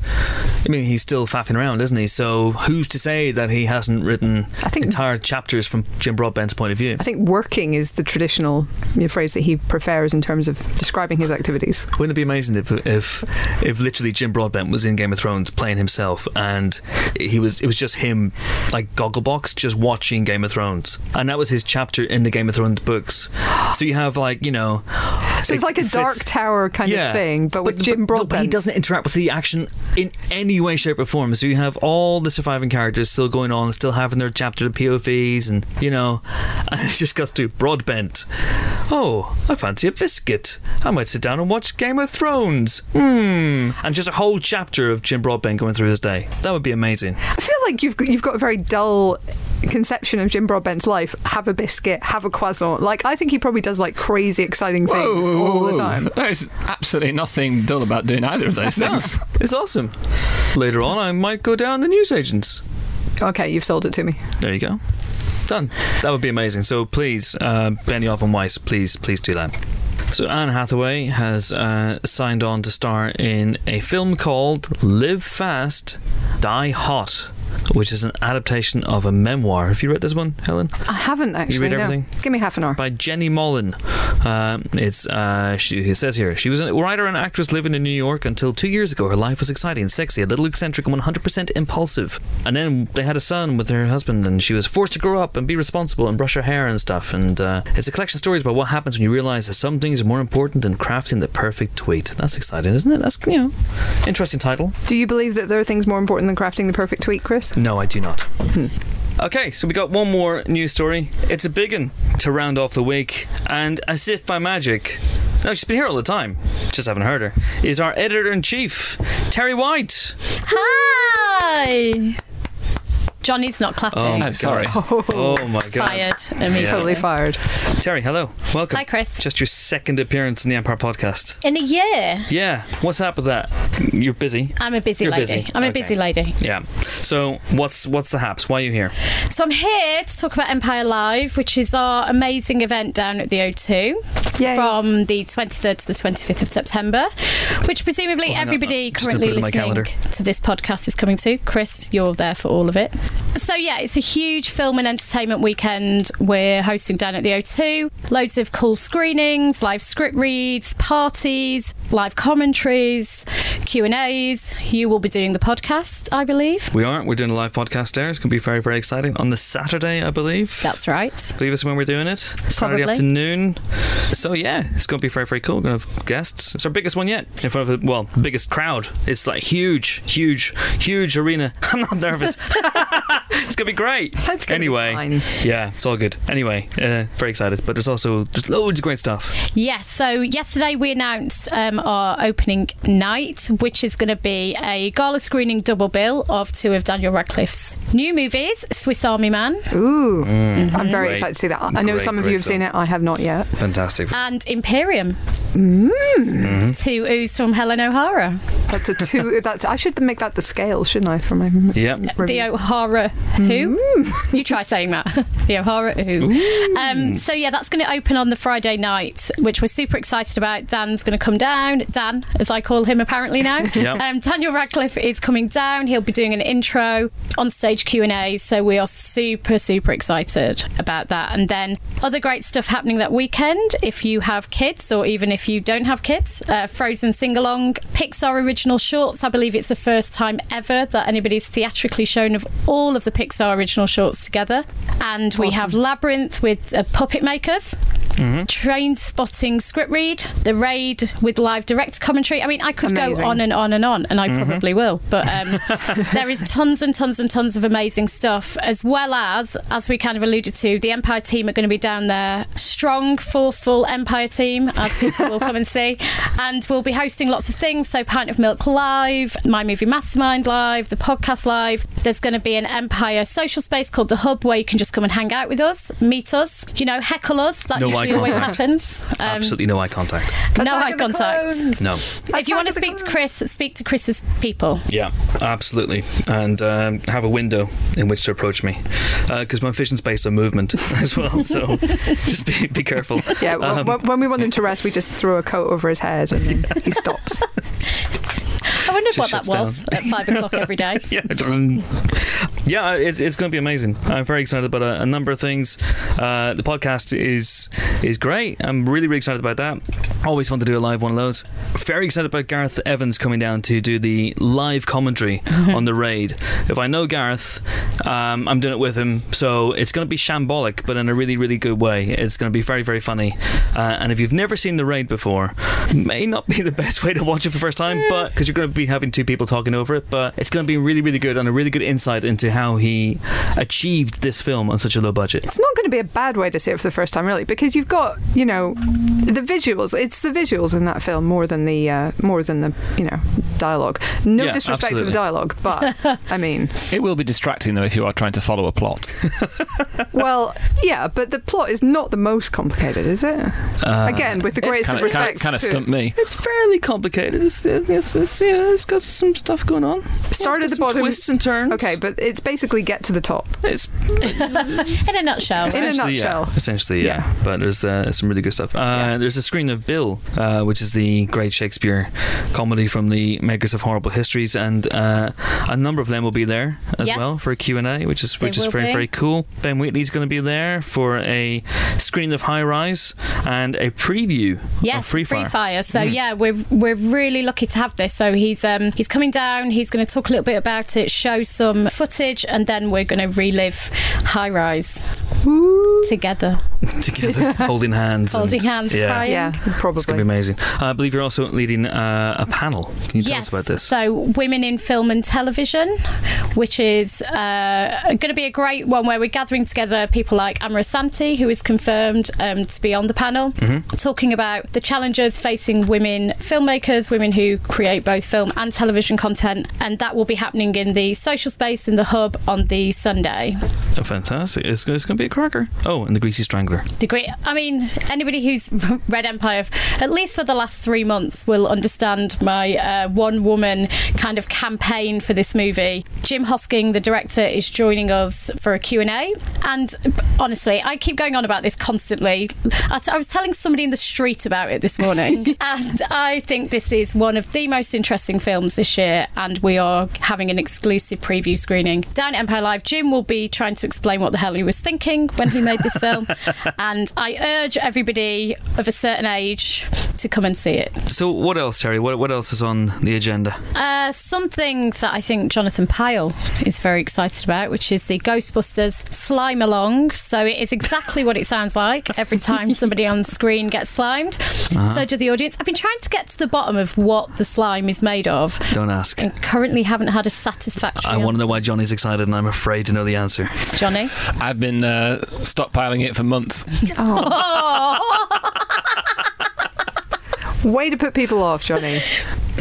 I mean, he's still faffing around, isn't he? So who's to say that he hasn't written I think- entire chapters from Jim Broadbent's point of view? I think working is the traditional phrase that he prefers in terms of describing his activities. Wouldn't it be amazing if if if literally Jim Broadbent was in Game of Thrones playing himself and he was it was just him like Gogglebox just watching Game of Thrones and that was his chapter in the Game of Thrones books. So you have like you know So it's like a Dark Tower kind Yeah. of thing, but, with Jim Broadbent. but Broadbent. he doesn't interact with the action in any way, shape, or form. So you have all the surviving characters still going on, still having their chapter of POVs, and you know, and it just goes to Broadbent. Oh, I fancy a biscuit. I might sit down and watch Game of Thrones. Hmm. And just a whole chapter of Jim Broadbent going through his day. That would be amazing. I feel like you've got, you've got a very dull conception of Jim Broadbent's life. Have a biscuit, have a croissant. Like I think he probably does like crazy exciting things Whoa, whoa, all whoa, the time. There's absolutely nothing dull about doing either of those things. It's awesome. Later on, I might go down the newsagents. Okay, you've sold it to me. There you go. Done. That would be amazing. So please, uh, Benioff and Weiss, please, please do that. So Anne Hathaway has uh, signed on to star in a film called Live Fast, Die Hot, which is an adaptation of a memoir. Have you read this one, Helen? I haven't actually. You read no. everything? Give me half an hour. by Jenny Mollen. Um, it's uh, she, it says here she was a writer and actress living in New York until two years ago. Her life was exciting, sexy, a little eccentric, and 100% impulsive. And then they had a son with her husband, and she was forced to grow up and be responsible and brush her hair and stuff. And uh, it's a collection of stories about what happens when you realize that some things are more important than crafting the perfect tweet. That's exciting, isn't it? That's you know, interesting title. Do you believe that there are things more important than crafting the perfect tweet, Chris? No, I do not. Hmm. Okay, so we got one more news story. It's a big one to round off the week, and as if by magic, no, she's been here all the time, just haven't heard her, is our editor in chief, Terri White. Hi. Johnny's not clapping. Oh, my I'm sorry. God. Oh my god. Fired immediately. Totally fired. Terri, hello. Welcome. Hi, Chris. Just your second appearance in the Empire podcast. In a year, Yeah, what's up with that? You're busy. I'm a busy You're lady. busy. I'm a busy lady. Yeah. So what's what's the haps? Why are you here? So I'm here to talk about Empire Live, which is our amazing event down at the O2 Yay. from the 23rd to the 25th of September, which presumably hang on. everybody I'm just gonna currently put it in my listening to this podcast is coming to. Chris, you're there for all of it. So yeah, it's a huge film and entertainment weekend we're hosting down at the O2. Loads of cool screenings, live script reads, parties, live commentaries, Q and A's. You will be doing the podcast, I believe. We are. We're doing a live podcast there. It's going to be very, very exciting on the Saturday, I believe. That's right. Leave us when we're doing it. Saturday Probably. afternoon. So yeah, it's going to be very very cool. We're going to have guests. It's our biggest one yet. In front of the well, biggest crowd. It's like huge, huge, huge arena. I'm not nervous. it's going to be great. That's gonna be anyway, fine. yeah, it's all good. Anyway, uh, very excited. But there's also there's loads of great stuff. Yes, so yesterday we announced um, our opening night, which is going to be a gala screening double bill of two of Daniel Radcliffe's new movies, Swiss Army Man Ooh, I'm very Great. excited to see that. I know Great, some of you have seen it. I have not yet. Fantastic. and Imperium. Mm. Two oohs from Helen O'Hara. That's a two. that's I should make that the scale, shouldn't I? For my Yeah. The reviews. O'Hara who? You try saying that. the O'Hara who. Um, so yeah, that's going to open on the Friday night, which we're super excited about. Dan's going to come down. Dan, as I call him apparently now. Yep. um, Daniel Radcliffe is coming down. He'll be doing an intro on stage Q and A. So we are super super excited about that. And then other great stuff happening that weekend. If you have kids, or even if you don't have kids, uh, Frozen sing along, Pixar original shorts. I believe it's the first time ever that anybody's theatrically shown of all of the Pixar original shorts together. And we have Labyrinth with uh, puppet makers. Trainspotting script read, the raid with live direct commentary. I mean, I could Amazing. go on and on and on, and I probably will. But um, there is tons and tons and tons of amazing stuff, as well as, as we kind of alluded to, the Empire team are going to be down there. Strong, forceful Empire team, as people will come and see. And we'll be hosting lots of things. So, Pint of Milk Live, My Movie Mastermind Live, the podcast live. There's going to be an Empire social space called The Hub where you can just come and hang out with us, meet us, you know, heckle us. That No eye usually always happens. Um, Absolutely no eye contact. no eye contact. Clones. No. If you want to Attack of speak to Chris, speak to Chris's people. Yeah, absolutely, and um, have a window in which to approach me because my vision's based on movement as well. So just be, be careful. Yeah, Um, when- when we want him to rest, we just throw a coat over his head and then he stops. I wondered She what that was at five o'clock every day. yeah. Yeah, it's, it's going to be amazing. I'm very excited about a, a number of things. Uh, the podcast is is great. I'm really really excited about that. Always fun to do a live one of those. Very excited about Gareth Evans coming down to do the live commentary on the raid. If I know Gareth, um, I'm doing it with him, so it's going to be shambolic, but in a really really good way. It's going to be very very funny. Uh, and if you've never seen the raid before, may not be the best way to watch it for the first time, but because you're going to be having two people talking over it, but it's going to be really really good and a really good insight into how he achieved this film on such a low budget. It's not going to be a bad way to see it for the first time, really, because you've got you know the visuals. It's the visuals in that film more than the uh, more than the you know dialogue. No Yeah, disrespect to the dialogue, but I mean, It will be distracting though if you are trying to follow a plot. well, yeah, but the plot is not the most complicated, is it? Again, with the greatest Kind of of, kind respect. of, kind of to- stumped me. It's fairly complicated. It's, it's, it's, yeah, it's got some stuff going on. Start It's at the some bottom. twists and turns. Okay, but it's basically get to the top. It's In a nutshell. In a nutshell. Yeah. Essentially, yeah. But there's uh, some really good stuff. Uh, There's a screen of Bill, uh, which is the great Shakespeare comedy from the makers of Horrible Histories, and uh, a number of them will be there as Yes. well for a Q and A, which is They which is very be. very cool. Ben Wheatley's going to be there for a screen of High Rise and a preview Yes, of Free Fire. Free Fire. So yeah, we're we're really lucky to have this. So he's um he's coming down. He's going to talk a little bit about it, show some footage, and then we're going to relive High Rise together, together, holding hands, holding and- hands, yeah. crying. Yeah, It's going to be probably. amazing. I believe you're also leading uh, a panel. Can you tell yes. us about this? So, Women in Film and Television, which is uh, going to be a great one where we're gathering together people like Amma Asante, who is confirmed um, to be on the panel, Mm-hmm. talking about the challenges facing women filmmakers, women who create both film and television content. And that will be happening in the social space in the hub on the Sunday. Oh, fantastic! It's, it's going to be a cracker. Oh, and the Greasy Strangler. The great, I mean, anybody who's read Empire, at least for the last three months, will understand my uh, one woman kind of campaign for this movie. Jim Hosking, the director, is joining us for a Q&A. And honestly, I keep going on about this constantly. I, t- I was telling somebody in the street about it this morning. and I think this is one of the most interesting films this year. And we are having an exclusive preview screening down at Empire Live. Jim will be trying to explain what the hell he was thinking when he made this film. and I urge everybody of a certain age to come and see it. So, what else, Terri? What, what else is on the agenda? Uh, something that I think Jonathan Pile is very excited about, which is the Ghostbusters Slime Along. So it is exactly what it sounds like every time somebody on screen gets slimed. So do the audience. I've been trying to get to the bottom of what the slime is made of Don't ask. and currently haven't had a satisfactory I want to know why Johnny's excited, and I'm afraid to know the answer. Johnny. I've been uh, stockpiling it for months. oh. Way to put people off, Johnny.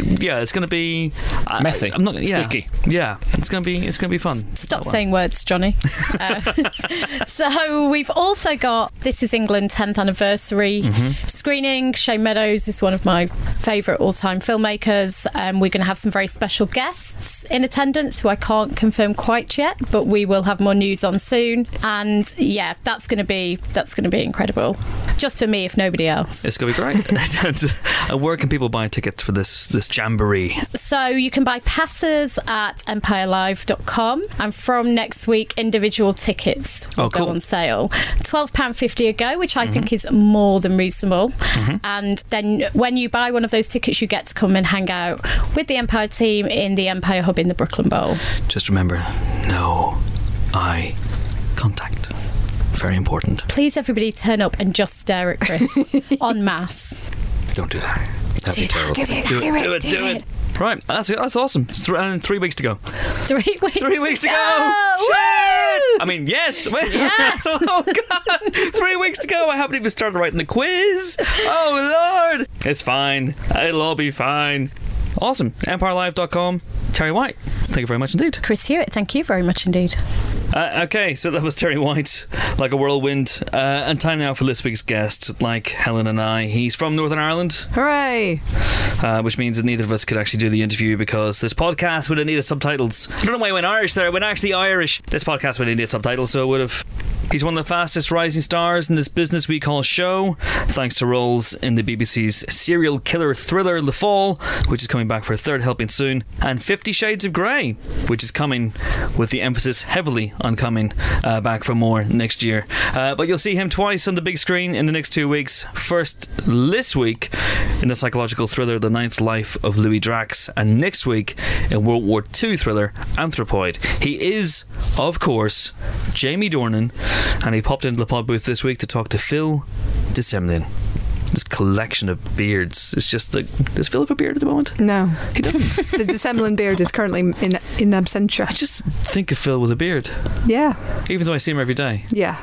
Yeah, it's going to be I- Messy. I'm not yeah, Sticky. Yeah, it's going to be it's going to be fun. Stop well. saying words, Johnny. Uh, so we've also got This Is England 10th anniversary Mm-hmm. screening. Shane Meadows is one of my favourite all-time filmmakers. Um, we're going to have some very special guests in attendance who I can't confirm quite yet, but we will have more news on soon. And yeah, that's going to be that's going to be incredible, just for me, if nobody else. It's going to be great. and, uh, where can people buy tickets for this this jamboree? So you can buy passes at empirelive.com and from next week individual tickets will Oh, go cool. Mm-hmm. on sale. £12.50 a go, which I think is more than reasonable. And then when you buy one of those tickets you get to come and hang out with the Empire team in the Empire Hub in the Brooklyn Bowl. Just remember, no eye contact. Very important. Please everybody turn up and just stare at Chris en masse. Don't do that. That'd be terrible. do it, do it, do do it, it, do do it. it. Right, that's that's awesome. It's th- and uh, three weeks to go. Three weeks. Three weeks to go. Woo! Shit! I mean, yes. Yes. oh God! Three weeks to go. I haven't even started writing the quiz. Oh Lord! It's fine. It'll all be fine. Awesome. EmpireLive.com. Terri White. Thank you very much indeed. Chris Hewitt, thank you very much indeed. Uh, okay, so that was Terri White, like a whirlwind. Uh, and time now for this week's guest, like Helen and I. He's from Northern Ireland, Hooray! uh, which means that neither of us could actually do the interview because this podcast would have needed subtitles. I don't know why I went Irish there. I went actually Irish. This podcast would have needed subtitles, so it would have. He's one of the fastest rising stars in this business we call show, thanks to roles in the BBC's serial killer thriller The Fall, which is coming back for a third helping soon, and Fifty Shades of Grey, which is coming with the emphasis heavily on coming uh, back for more next year. Uh, but you'll see him twice on the big screen in the next two weeks. First this week in the psychological thriller The Ninth Life of Louis Drax, and next week in World War II thriller Anthropoid. He is, of course, Jamie Dornan, and he popped into the pod booth this week to talk to Phil de Semlyen. This collection of beards. It's just like does Phil have a beard at the moment? No, He doesn't. the de Semlyen beard is currently in in absentia. I just think of Phil with a beard, Yeah, even though I see him every day. yeah.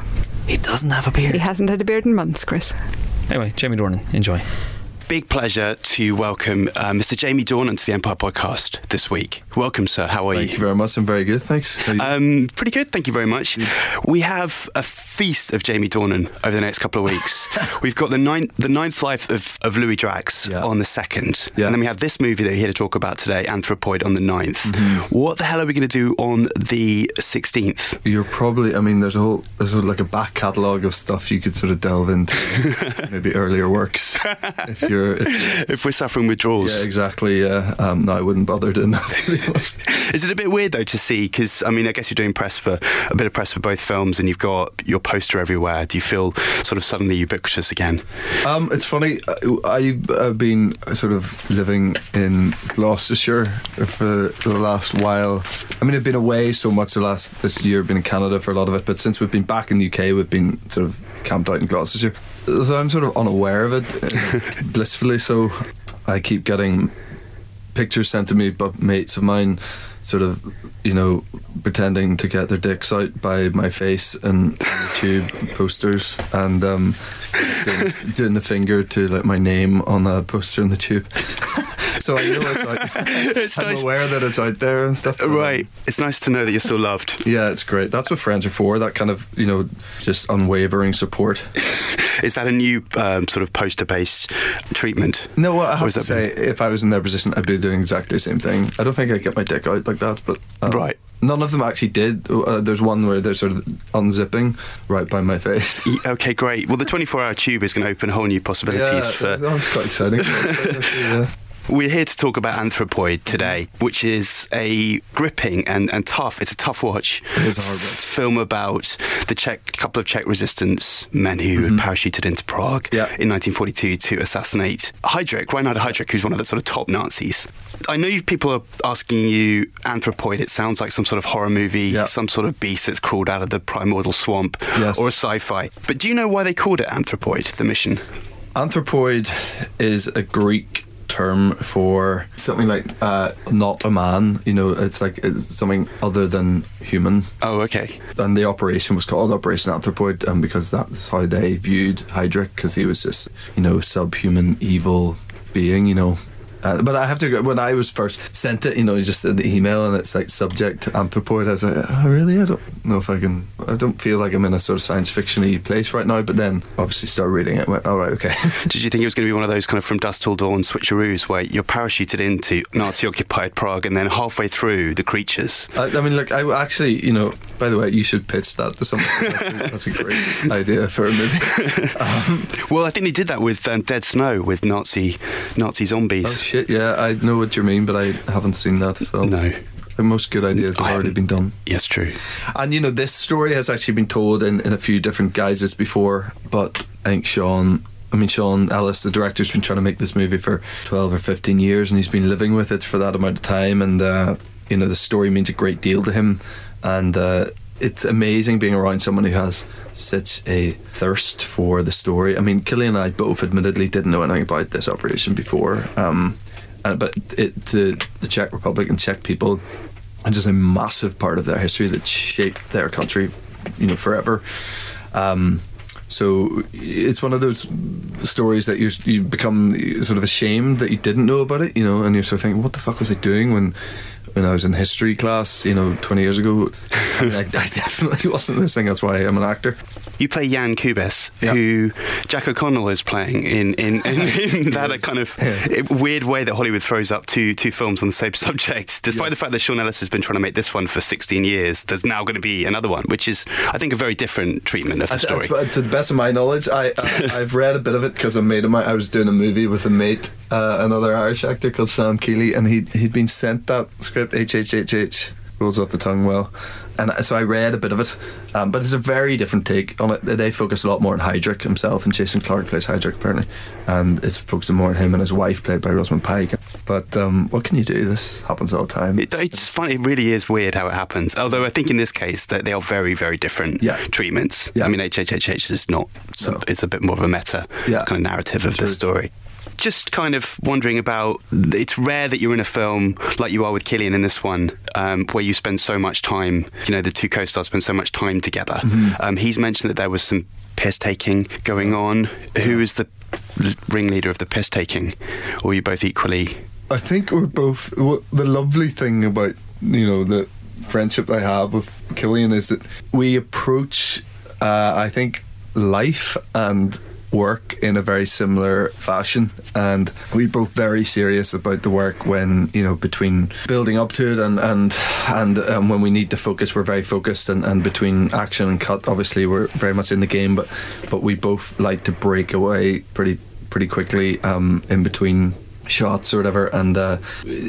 He doesn't have a beard. He hasn't had a beard in months, Chris. Anyway, Jamie Dornan, enjoy. Big pleasure to welcome uh, Mr. Jamie Dornan to the Empire Podcast this week. Welcome, sir. How are Thank you? Thank you very much. I'm very good, thanks. Um, pretty good, thank you very much. We have a feast of Jamie Dornan over the next couple of weeks. We've got the ninth, the ninth life of, of Louis Drax Yeah. on the second, Yeah. and then we have this movie that we're here to talk about today, Anthropoid, on the 9th. Mm-hmm. What the hell are we going to do on the sixteenth? You're probably. I mean, there's a whole. There's like a back catalogue of stuff you could sort of delve into. maybe earlier works if you're. If, If we're suffering withdrawals, yeah, exactly. Yeah. Um, no, I wouldn't bother doing that. To be honest. Is it a bit weird though to see? Because I mean, I guess you're doing press for a bit of press for both films, and you've got your poster everywhere. Do you feel sort of suddenly ubiquitous again? Um, it's funny. I- I've been sort of living in Gloucestershire for the last while. I mean, I've been away so much the last this year. Been in Canada for a lot of it, but since we've been back in the UK, we've been sort of camped out in Gloucestershire. So I'm sort of unaware of it, uh, blissfully. So I keep getting pictures sent to me by mates of mine, sort of, you know, pretending to get their dicks out by my face and YouTube posters and um, doing, doing the finger to like my name on a poster in the tube. so I know it's like It's I'm nice. aware that it's out there and stuff. Right. It's nice to know that you're still loved. Yeah, it's great. That's what friends are for. That kind of, you know, just unwavering support. Is that a new um, sort of poster-based treatment? No, well, I have to say, if I was in their position, I'd be doing exactly the same thing. I don't think I'd get my dick out like that, but um, Right. None of them actually did. Uh, there's one where they're sort of unzipping right by my face. Okay, great. Well, the 24-hour tube is going to open a whole new possibilities for. that was quite exciting. yeah. We're here to talk about Anthropoid today, which is a gripping and, and tough. It's a tough watch. It is a hard watch. film about the Czech couple of Czech resistance men who had parachuted into Prague Mm-hmm. Yeah. in 1942 to assassinate Heydrich, Reinhard Heydrich, who's one of the sort of top Nazis. I know you- people are asking you Anthropoid. It sounds like some sort of horror movie, Yeah. some sort of beast that's crawled out of the primordial swamp, Yes. or a sci-fi. But do you know why they called it Anthropoid? The mission. Anthropoid is a Greek term for something like uh, not a man. You know, it's like it's something other than human. Oh, okay. And the operation was called Operation Anthropoid, um, because that's how they viewed Heydrich, because he was this, you know, subhuman evil being. You know. Uh, but I have to go. When I was first sent it, you know, just in the email, and it's like subject anthropoid. I was like, oh, really? I don't know if I can. I don't feel like I'm in a sort of science fictiony place right now. But then, obviously, start reading it. and Went, all right, okay. Did you think it was going to be one of those kind of from dusk till dawn switcheroos where you're parachuted into Nazi occupied Prague and then halfway through the creatures? I, I mean, look, I actually, you know, by the way, you should pitch that to someone. That's a, great idea for a movie. Um, Well, I think they did that with um, Dead Snow with Nazi Nazi oh zombies. Shit, yeah, I know what you mean, but I haven't seen that film. no, The most good ideas have I already been done. yes, true. And you know, this story has actually been told in, in a few different guises before, but I think Sean. I mean, Sean Ellis, the director's been trying to make this movie for 12 or 15 years, and he's been living with it for that amount of time. And, uh, you know, the story means a great deal to him. And uh, it's amazing being around someone who has such a thirst for the story. I mean, Cillian and I both admittedly didn't know anything about this operation before. Um, and, but it, to the Czech Republic and Czech people, and just a massive part of their history that shaped their country, you know, forever. Um, so it's one of those stories that you you become sort of ashamed that you didn't know about it, you know, and you're sort of thinking, what the fuck was I doing when when I was in history class, you know, 20 years ago. I, I definitely wasn't listening. That's why I'm an actor. You play Jan Kubis, Yeah. who Jack O'Connell is playing in in, in, in that kind of weird way that Hollywood throws up two two films on the same subject. Despite the fact that Sean Ellis has been trying to make this one for 16 years, there's now going to be another one, which is, I think, a very different treatment of the I- story. to the best of my knowledge, I, I I've read a bit of it because a mate of mine. I was doing a movie with a mate, uh, another Irish actor called Sam Keeley, and he he'd been sent that script. HHHH rolls off the tongue well, and so I read a bit of it. Um, but it's a very different take on it. They focus a lot more on Heydrich himself, and Jason Clarke plays Heydrich apparently, and it's focusing more on him and his wife, played by Rosamund Pike. But um, what can you do? This happens all the time. It, it's funny. It really is weird how it happens. Although I think in this case that they are very, very different Yeah. treatments. Yeah. I mean, HHHH is not. So No. It's a bit more of a meta Yeah. kind of narrative of the story. Just kind of wondering about. It's rare that you're in a film like you are with Cillian in this one, um, where you spend so much time. You know, the two co-stars spend so much time together. Mm-hmm. Um, he's mentioned that there was some piss taking going on. Who is the ringleader of the piss taking? Or are you both equally? I think we're both. What the lovely thing about you know the friendship I have with Cillian is that we approach, uh, I think, life and work in a very similar fashion. And we both very serious about the work when you know between building up to it and and and um, when we need to focus we're very focused. And, and between action and cut obviously we're very much in the game. But but we both like to break away pretty pretty quickly um, in between shots or whatever and uh,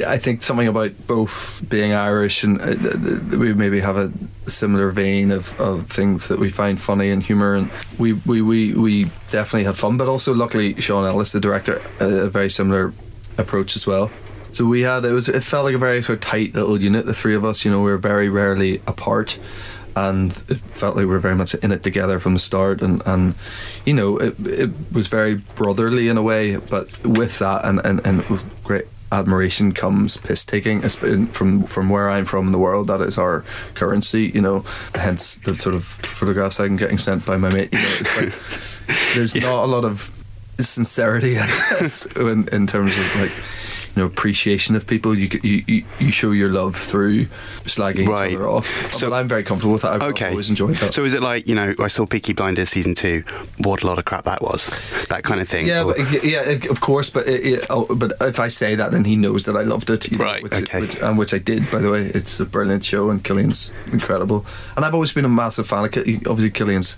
I think something about both being Irish and uh, we maybe have a similar vein of, of things that we find funny and humour and we, we, we, we definitely had fun but also luckily Sean Ellis the director uh, a very similar approach as well. So we had it was it felt like a very sort of tight little unit the three of us you know we were very rarely apart and it felt like we were very much in it together from the start and, and you know it, it was very brotherly in a way but with that and, and, and with great admiration comes piss taking from from where I'm from in the world that is our currency you know. Hence the sort of photographs I'm getting sent by my mate you know, it's like, there's not a lot of sincerity in, in terms of like know appreciation of people you you you, you show your love through slagging Right. each other off So- but I'm very comfortable with that I've Okay. always enjoyed that So is it like you know I saw Peaky Blinders season two? What a lot of crap that was. That kind of thing. yeah, Or- but, yeah, of course. But it, it, oh, but if I say that, then he knows that I loved it, you know, Right, Which, okay. which, and which I did, by the way. It's a brilliant show, and Cillian's incredible. And I've always been a massive fan of. Obviously, Cillian's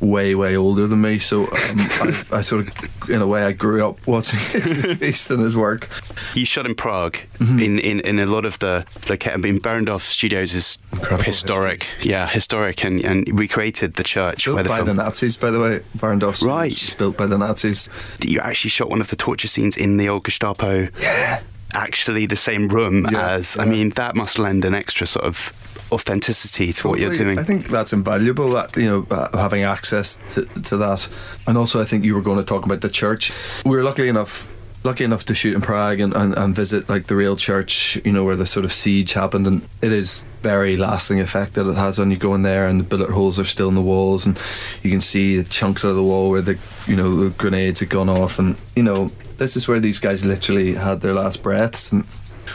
way, way older than me, so um, I, I sort of, in a way, I grew up watching and his work. You shot in Prague. Mm-hmm. In, in in a lot of the loca- I mean, Barrandov Studios is Incredible historic. Yeah, historic, and and recreated the church where Built the by film. the Nazis, by the way. Barrandov. Right. Built by the Nazis. you actually shot one of the torture scenes in the old Gestapo. Yeah. Actually, the same room Yeah, as. I mean, that must lend an extra sort of authenticity to what you're doing. I think that's invaluable. That you know, uh, having access to, to that, and also I think you were going to talk about the church. We were lucky enough. Lucky enough to shoot in Prague and, and, and visit like the real church, you know, where the sort of siege happened, and it is very lasting effect that it has on you. Go in there, and the bullet holes are still in the walls, and you can see the chunks out of the wall where the you know the grenades had gone off, and you know this is where these guys literally had their last breaths, and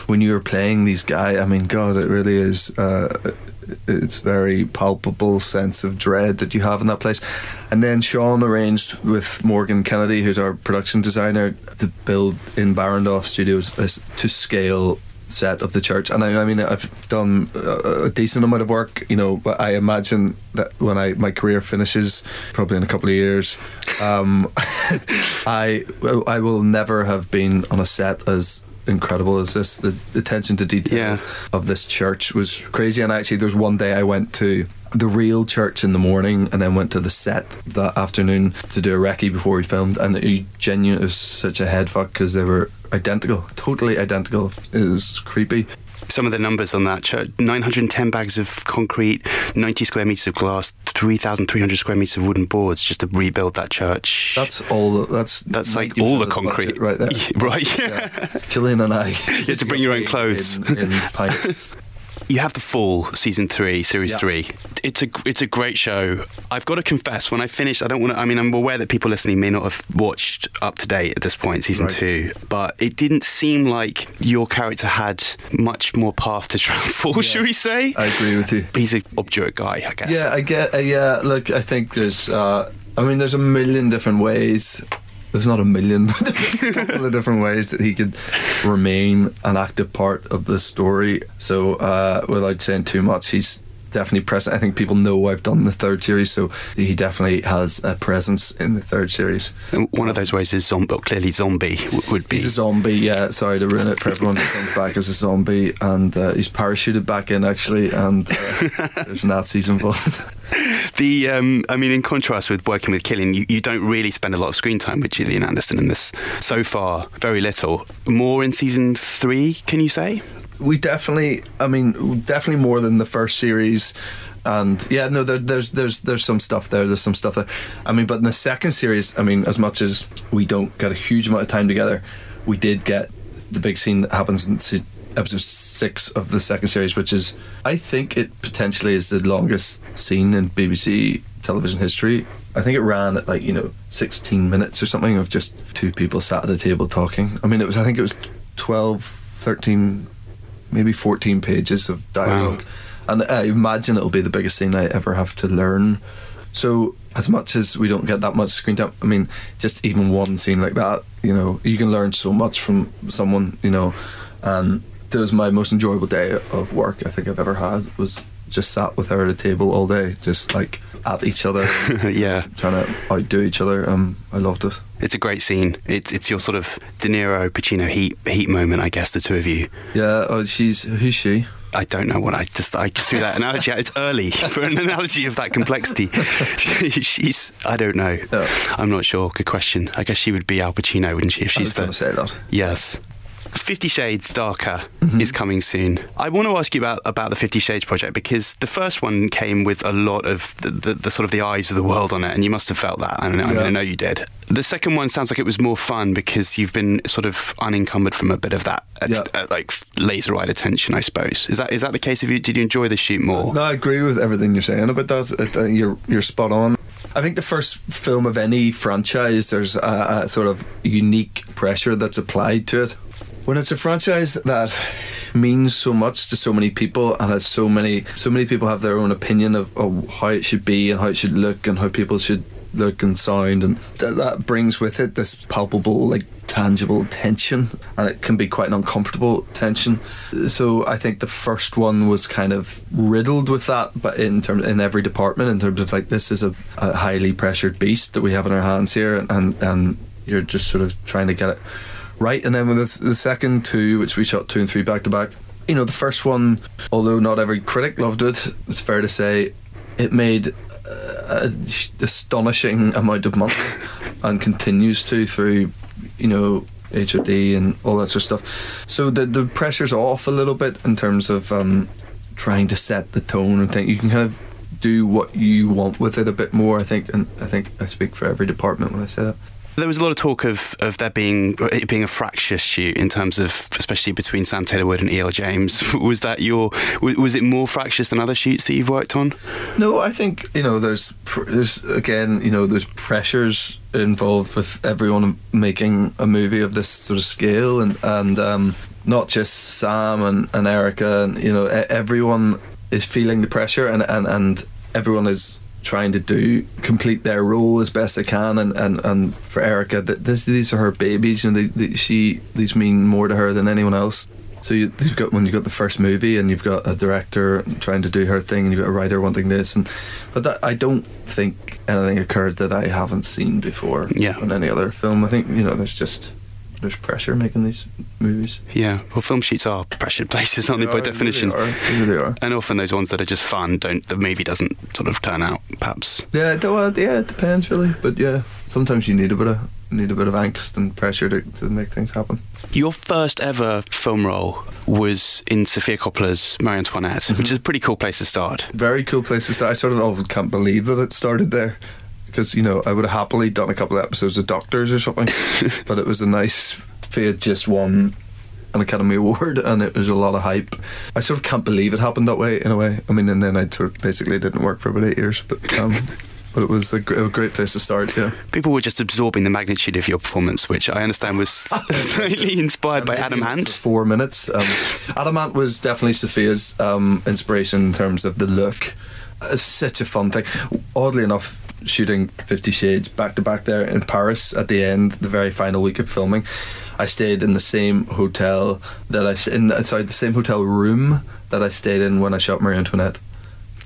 when you were playing these guys, I mean, God, it really is. Uh, it's very palpable sense of dread that you have in that place. And then Sean arranged with Morgan Kennedy, who's our production designer, to build in Barrandov Studios a to scale set of the church. And I, I mean, I've done a, a decent amount of work, you know, but I imagine that when I my career finishes, probably in a couple of years, um, I I will never have been on a set as incredible as this. The attention to detail Yeah. of this church was crazy. And actually, there's one day I went to the real church in the morning and then went to the set that afternoon to do a recce before we filmed. And it genuine it was such a head fuck because they were identical, totally identical. It was creepy. Some of the numbers on that church 910 bags of concrete, 90 square meters of glass, 3,300 square meters of wooden boards just to rebuild that church. That's all. the- That's That's like all the concrete. right there. Right, Yeah. Cillian and I. You had to bring your own clothes. in, in pints. You have the Fall season three, series Yeah. three. It's a it's a great show. I've got to confess, when I finished, I don't want to. I mean, I'm aware that people listening may not have watched up to date at this point, season Right. two, but it didn't seem like your character had much more path to travel. Should we say? I agree with you. He's an obdurate guy, I guess. Yeah, I get. Uh, yeah, look, I think there's. Uh, I mean, there's a million different ways. There's not a million, but there's a couple of different ways that he could remain an active part of the story. So, uh, without saying too much, he's definitely present. I think people know I've done the third series, so he definitely has a presence in the third series. And one of those ways is zombie. Clearly, zombie would be. He's a zombie, yeah. Sorry to ruin it for everyone who comes back as a zombie, and uh, he's parachuted back in actually, and uh, there's Nazis involved. The um, I mean, in contrast with working with Cillian, you, you don't really spend a lot of screen time with Gillian Anderson in this so far. Very little. More in season three, can you say? We definitely i mean definitely more than the first series. And yeah no there, there's there's there's some stuff there. There's some stuff there. I mean but in the second series i mean as much as we don't get a huge amount of time together we did get the big scene that happens in episode six of the second series which is i think it potentially is the longest scene in bbc television history. I think it ran at like you know 16 minutes or something of just two people sat at a table talking. I mean it was i think it was 12 13 maybe 14 pages of dialogue. And I imagine it'll be the biggest scene I ever have to learn. So, as much as we don't get that much screen time, I mean, just even one scene like that, you know, you can learn so much from someone, you know. And it was my most enjoyable day of work I think I've ever had, was just sat with her at a table all day, just like at each other, yeah, trying to outdo each other. Um, I loved it. it's a great scene. It's it's your sort of De Niro Pacino heat heat moment, I guess. The two of you. Yeah, oh, she's, who's she? I don't know what I just I just threw that analogy. out. It's early for an analogy of that complexity. she's I don't know. I'm not sure. Good question. I guess she would be Al Pacino, wouldn't she? If I was she's the say that. Yes. Fifty Shades Darker Mm-hmm. is coming soon. I want to ask you about, about the Fifty Shades project because the first one came with a lot of the, the, the sort of the eyes of the world on it, and you must have felt that. And I, mean, Yeah. I know you did. The second one sounds like it was more fun because you've been sort of unencumbered from a bit of that, uh, Yeah. uh, like laser-eyed attention, I suppose. Is that is that the case? Of you? Did you enjoy the shoot more? No, I agree with everything you're saying about that. I you're you're spot on. I think the first film of any franchise, there's a, a sort of unique pressure that's applied to it. When it's a franchise that means so much to so many people and has so many so many people have their own opinion of, of how it should be and how it should look and how people should look and sound and th- that brings with it this palpable like tangible tension and it can be quite an uncomfortable tension. So i think the first one was kind of riddled with that but in terms in every department in terms of like this is a, a highly pressured beast that we have in our hands here and, and and you're just sort of trying to get it right and then with the, the second two which we shot two and three back to back you know the first one although not every critic loved it it's fair to say it made an astonishing amount of money and continues to through you know HOD and all that sort of stuff. So the the pressure's off a little bit in terms of um, trying to set the tone and think you can kind of do what you want with it a bit more I think and I think I speak for every department when I say that There was a lot of talk of, of there being it being a fractious shoot in terms of especially between Sam Taylor Wood and E.L. James. Was that your was, it more fractious than other shoots that you've worked on? No, I think you know there's there's again you know there's pressures involved with everyone making a movie of this sort of scale and and um, not just Sam and, and Erika and you know everyone is feeling the pressure and and, and everyone is trying to do complete their role as best they can. And, and, and for Erika th- this, these are her babies you know they, they, she these mean more to her than anyone else. So you, you've got when you've got the first movie and you've got a director trying to do her thing and you've got a writer wanting this and but that, I don't think anything occurred that I haven't seen before Yeah. in any other film. I think you know there's just there's pressure making these movies Yeah, well, film shoots are pressured places, aren't they, by are, definition? they really are, they really are. And often those ones that are just fun don't. The movie doesn't sort of turn out, perhaps. Yeah, it- well, yeah, it depends really, but yeah, sometimes you need a bit of need a bit of angst and pressure to, to make things happen. Your first ever film role was in Sofia Coppola's Marie Antoinette, which mm-hmm. is a pretty cool place to start. Very cool place to start. I sort of often can't believe that it started there. Because, you know, I would have happily done a couple of episodes of Doctors or something. but it was a nice, he had just won an Academy Award, and it was a lot of hype. I sort of can't believe it happened that way. In a way, I mean, and then I sort of basically didn't work for about eight years, but. Um, but it was a, gr- a great place to start. Yeah, People were just absorbing the magnitude of your performance, which I understand was slightly inspired by Adam Ant. Four minutes. Um, Adam Ant was definitely Sofia's um, inspiration in terms of the look. It's such a fun thing. Oddly enough, shooting Fifty Shades back to back there in Paris at the end, the very final week of filming, I stayed in the same hotel that I in sorry the same hotel room that I stayed in when I shot Marie Antoinette.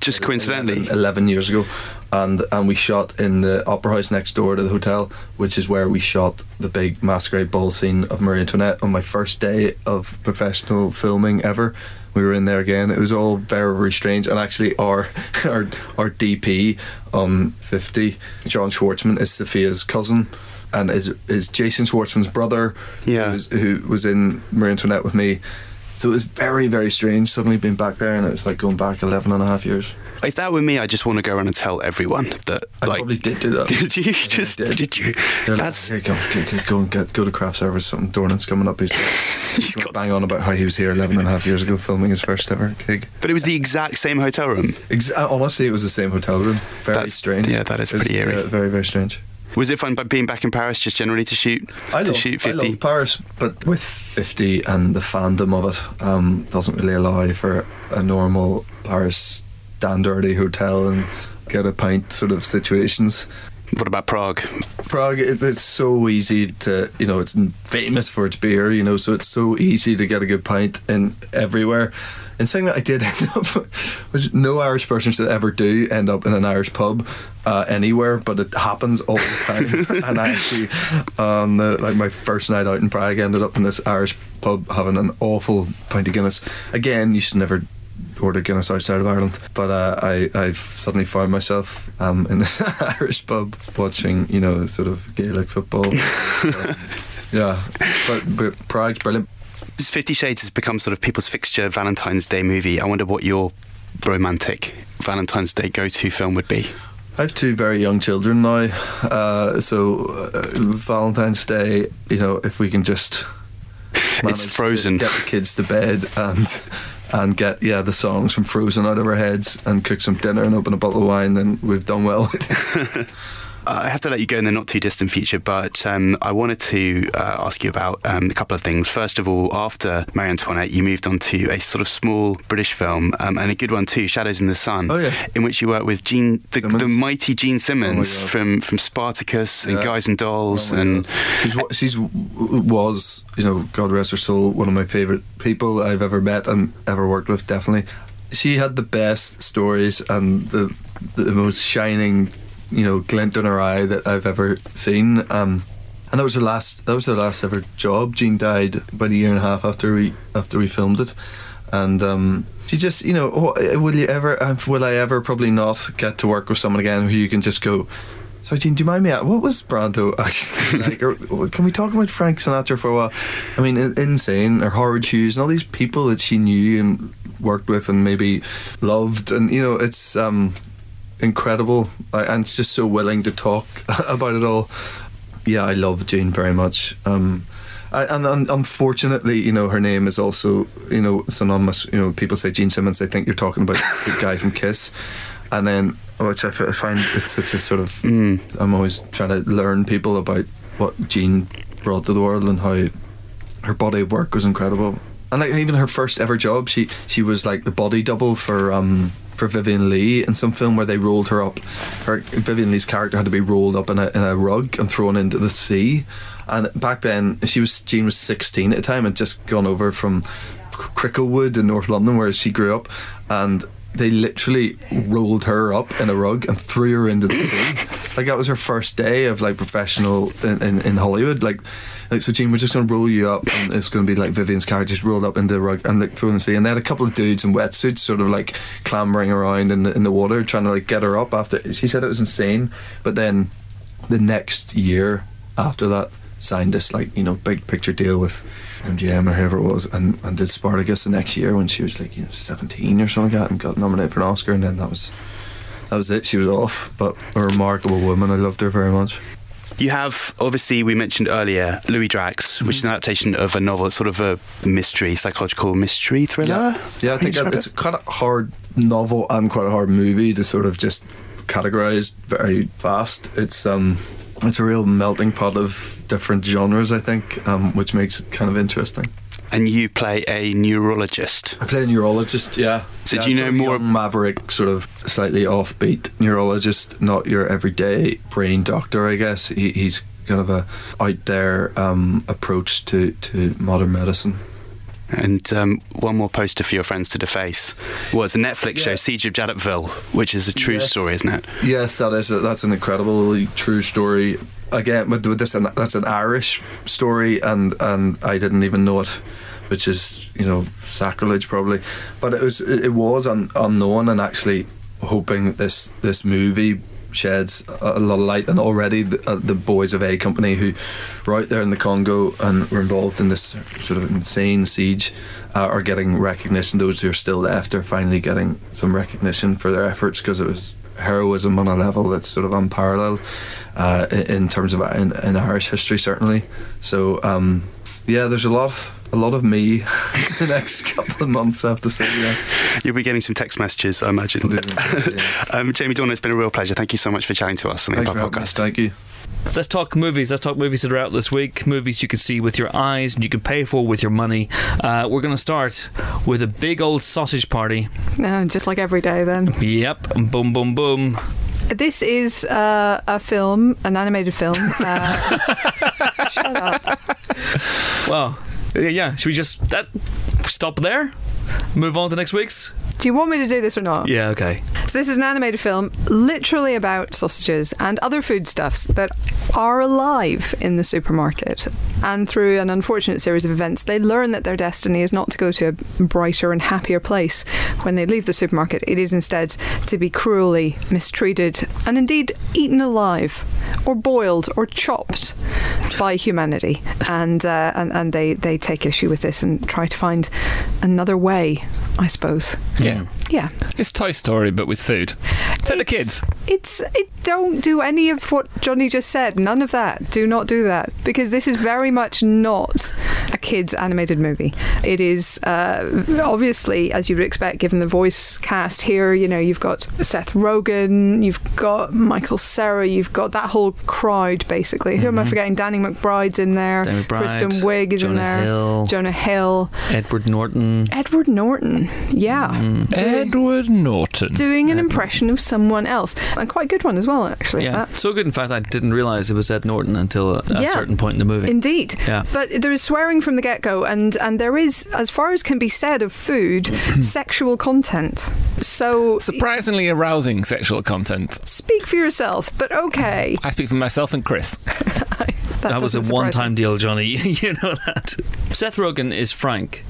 Just coincidentally. 11, 11 years ago and and we shot in the opera house next door to the hotel which is where we shot the big masquerade ball scene of Marie Antoinette on my first day of professional filming ever we were in there again. It was all very very strange. And actually our our, our DP on um, 50 John Schwartzman is Sofia's cousin and is is Jason Schwartzman's brother Yeah. who was, who was in Marie Antoinette with me. So it was very very strange suddenly being back there. And it was like going back 11 and a half years If that were me, I just want to go around and tell everyone that. I like, probably did do that. Did you just? did. Did you? They're That's. like, here, go, go, go and get go to craft service. Something Dornan's coming up. He's, he's got- bang on about how he was here 11 and a half years ago filming his first ever gig. But it was the exact same hotel room. Ex- uh, honestly, it was the same hotel room. Very That's- strange. yeah, that is It was, pretty eerie. uh, very very strange. Was it fun by being back in Paris just generally to shoot? I to love, shoot I fifty. love Paris, but with 50 and the fandom of it, um, doesn't really allow for a normal Paris standardy hotel and get a pint sort of situations. What about Prague? Prague, it, it's so easy to, you know, it's famous for its beer, you know, so it's so easy to get a good pint in everywhere. And saying that, I did end up, which no Irish person should ever do, end up in an Irish pub uh, anywhere, but it happens all the time. and I actually, on the, like my first night out in Prague, ended up in this Irish pub having an awful pint of Guinness. Again, you should never order Guinness outside of Ireland. But uh, I, I've suddenly found myself um, in this Irish pub watching, you know, sort of Gaelic football. Um, yeah, but, but Prague, brilliant. This Fifty Shades has become sort of people's fixture Valentine's Day movie. I wonder what your romantic Valentine's Day go-to film would be. I have two very young children now, uh, so uh, Valentine's Day, you know, if we can just manage to Frozen. get the kids to bed and and get yeah the songs from Frozen out of our heads and cook some dinner and open a bottle of wine, then we've done well. I have to let you go in the not too distant future, but um, I wanted to uh, ask you about um, a couple of things. First of all, after Marie Antoinette, you moved on to a sort of small British film um, and a good one too, Shadows in the Sun, Oh, yeah. in which you worked with Jean, the, the mighty Jean Simmons Oh, from from Spartacus and Yeah. Guys and Dolls, Oh and she's, she's was you know God rest her soul one of my favorite people I've ever met and ever worked with definitely she had the best stories and the the most shining you know glint in her eye that I've ever seen um and that was her last that was her last ever job Jean died about a year and a half after we after we filmed it and um she just you know wh- will you ever uh, will I ever probably not get to work with someone again who you can just go so, Jean, do you mind me? What was Brando actually like? Can we talk about Frank Sinatra for a while? I mean, insane or Howard Hughes and all these people that she knew and worked with and maybe loved, and you know, it's um, incredible. And just so willing to talk about it all. Yeah, I love Jane very much. Um, I, and un- unfortunately, you know, her name is also, you know, synonymous. You know, people say Gene Simmons, they think you're talking about the guy from Kiss. And then, which I find it's such a sort of, I'm always trying to learn people about what Jean brought to the world and how her body of work was incredible. And like even her first ever job, she she was like the body double for um for Vivien Leigh in some film where they rolled her up. Her Vivien Leigh's character had to be rolled up in a in a rug and thrown into the sea. And back then, she was Jean was 16 at the time and just gone over from Cricklewood in North London where she grew up, and they literally rolled her up in a rug and threw her into the sea. like that was her first day of like professional in, in, in Hollywood. Like, like so, Jean, we're just going to roll you up, and it's going to be like Vivien's character just rolled up into the rug and like thrown in the sea. And they had a couple of dudes in wetsuits, sort of like clambering around in the in the water, trying to like get her up. After she said it was insane, but then the next year after that signed this like you know big picture deal with MGM or whoever it was and, and did Spartacus the next year when she was like you know 17 or something like that and got nominated for an Oscar and then that was that was it she was off but a remarkable woman I loved her very much You have, obviously, we mentioned earlier, Louis Drax, which is an adaptation of a novel. It's sort of a mystery, psychological mystery thriller. Yeah, yeah I think it's kind of hard novel and quite a hard movie to sort of just categorize very fast. It's um, it's a real melting pot of different genres, I think, um, which makes it kind of interesting. And you play a neurologist. I play a neurologist, yeah. So yeah, do you know more- maverick, sort of slightly offbeat neurologist, not your everyday brain doctor, I guess. He, he's kind of a out there um, approach to, to modern medicine. And um, one more poster for your friends to deface was a Netflix show, Siege of Jadotville, which is a true Yes. story, isn't it? Yes, that is a, that's an incredibly true story. Again, with, with this, that's an Irish story, and and I didn't even know it, which is you know sacrilege probably. But it was it, was un, unknown, and actually hoping that this this movie sheds a, a lot of light. And already the, uh, the boys of A Company who were out there in the Congo and were involved in this sort of insane siege uh, are getting recognition. Those who are still left are finally getting some recognition for their efforts because it was heroism on a level that's sort of unparalleled uh, in, in terms of in, in Irish history, certainly. So um, yeah, there's a lot, a lot of me the next couple of months. I have to say, yeah. You'll be getting some text messages, I imagine. Yeah. um, Jamie Dornan, it's been a real pleasure. Thank you so much for chatting to us on the Thanks for Empire having me. podcast. Thank you. Let's talk movies. Let's talk movies that are out this week. Movies you can see with your eyes and you can pay for with your money. Uh, we're going to start with a big old sausage party. No, just like every day then. Yep. Boom, boom, boom. This is uh, a film, an animated film. Uh, shut up. Well, yeah, yeah. Should we just that stop there? Move on to next week's? Do you want me to do this or not? Yeah, okay. So this is an animated film literally about sausages and other foodstuffs that are alive in the supermarket. And through an unfortunate series of events, they learn that their destiny is not to go to a brighter and happier place when they leave the supermarket. It is instead to be cruelly mistreated and indeed eaten alive or boiled or chopped by humanity. And, uh, and, and they, they take issue with this and try to find another way, I suppose. Yeah. Yeah. It's Toy Story, but with food. Take the kids. It's it don't do any of what Johnny just said. None of that. Do not do that because this is very much not a kids animated movie. It is uh, obviously, as you would expect, given the voice cast here. You know, you've got Seth Rogen, you've got Michael Cera, you've got that whole crowd basically. Who am I forgetting? Danny McBride's in there. Kristen Wiig is in there. Hill. Jonah Hill. Edward Norton. Edward Norton. Yeah. Mm. Doing- Edward Norton. Doing an impression of someone else, and quite a good one as well, actually. Yeah. That- So good, in fact, I didn't realise it was Ed Norton until a, a Yeah. certain point in the movie. Indeed. Yeah. But there is swearing from the get go, and, and there is, as far as can be said of food, sexual content. So Surprisingly arousing sexual content. speak for yourself, but okay. I speak for myself and Chris. that was a one-time me. deal, Johnny. you know that. Seth Rogen is Frank,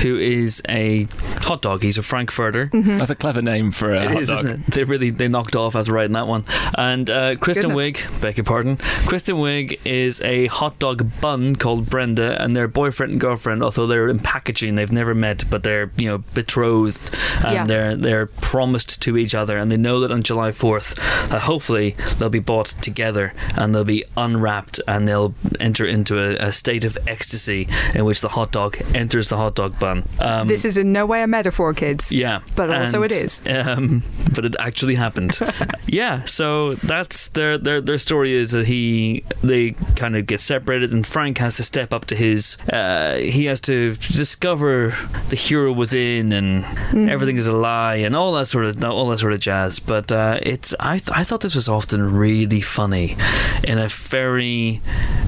who is a hot dog. He's a Frankfurter. Mm-hmm. That's a clever name for a It hot is, dog. isn't it? They really they knocked off as right in that one. And uh, Kristen Goodness. Wiig, beg your pardon. Kristen Wiig is a hot dog bun called Brenda, and their boyfriend and girlfriend. Although they're in packaging, they've never met, but they're you know betrothed, and Yeah. they're they're promised to each other, and they know that on July fourth, uh, hopefully they'll be bought together, and they'll be unwrapped, and they'll enter into a, a state of ecstasy in which the hot dog enters the hot dog bun. Um, This is in no way a metaphor, kids. yeah, But also and, it is. Um, but it actually happened. yeah, so that's their their their story is that he they kind of get separated, and Frank has to step up to his. Uh, he has to discover the hero within, and everything is a and all that sort of all that sort of jazz. But uh, it's I th- I thought this was often really funny, in a very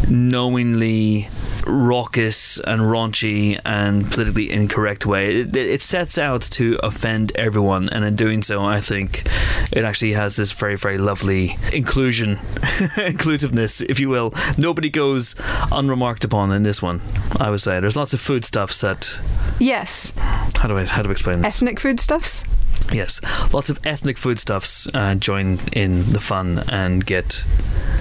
knowingly raucous and raunchy and politically incorrect way. It, it sets out to offend everyone, and in doing so, I think it actually has this very, very lovely inclusion, inclusiveness, if you will. Nobody goes unremarked upon in this one. I would say there's lots of foodstuffs that. Yes. How do I how do I explain this? Ethnic foodstuffs. Yes, lots of ethnic foodstuffs uh, join in the fun and get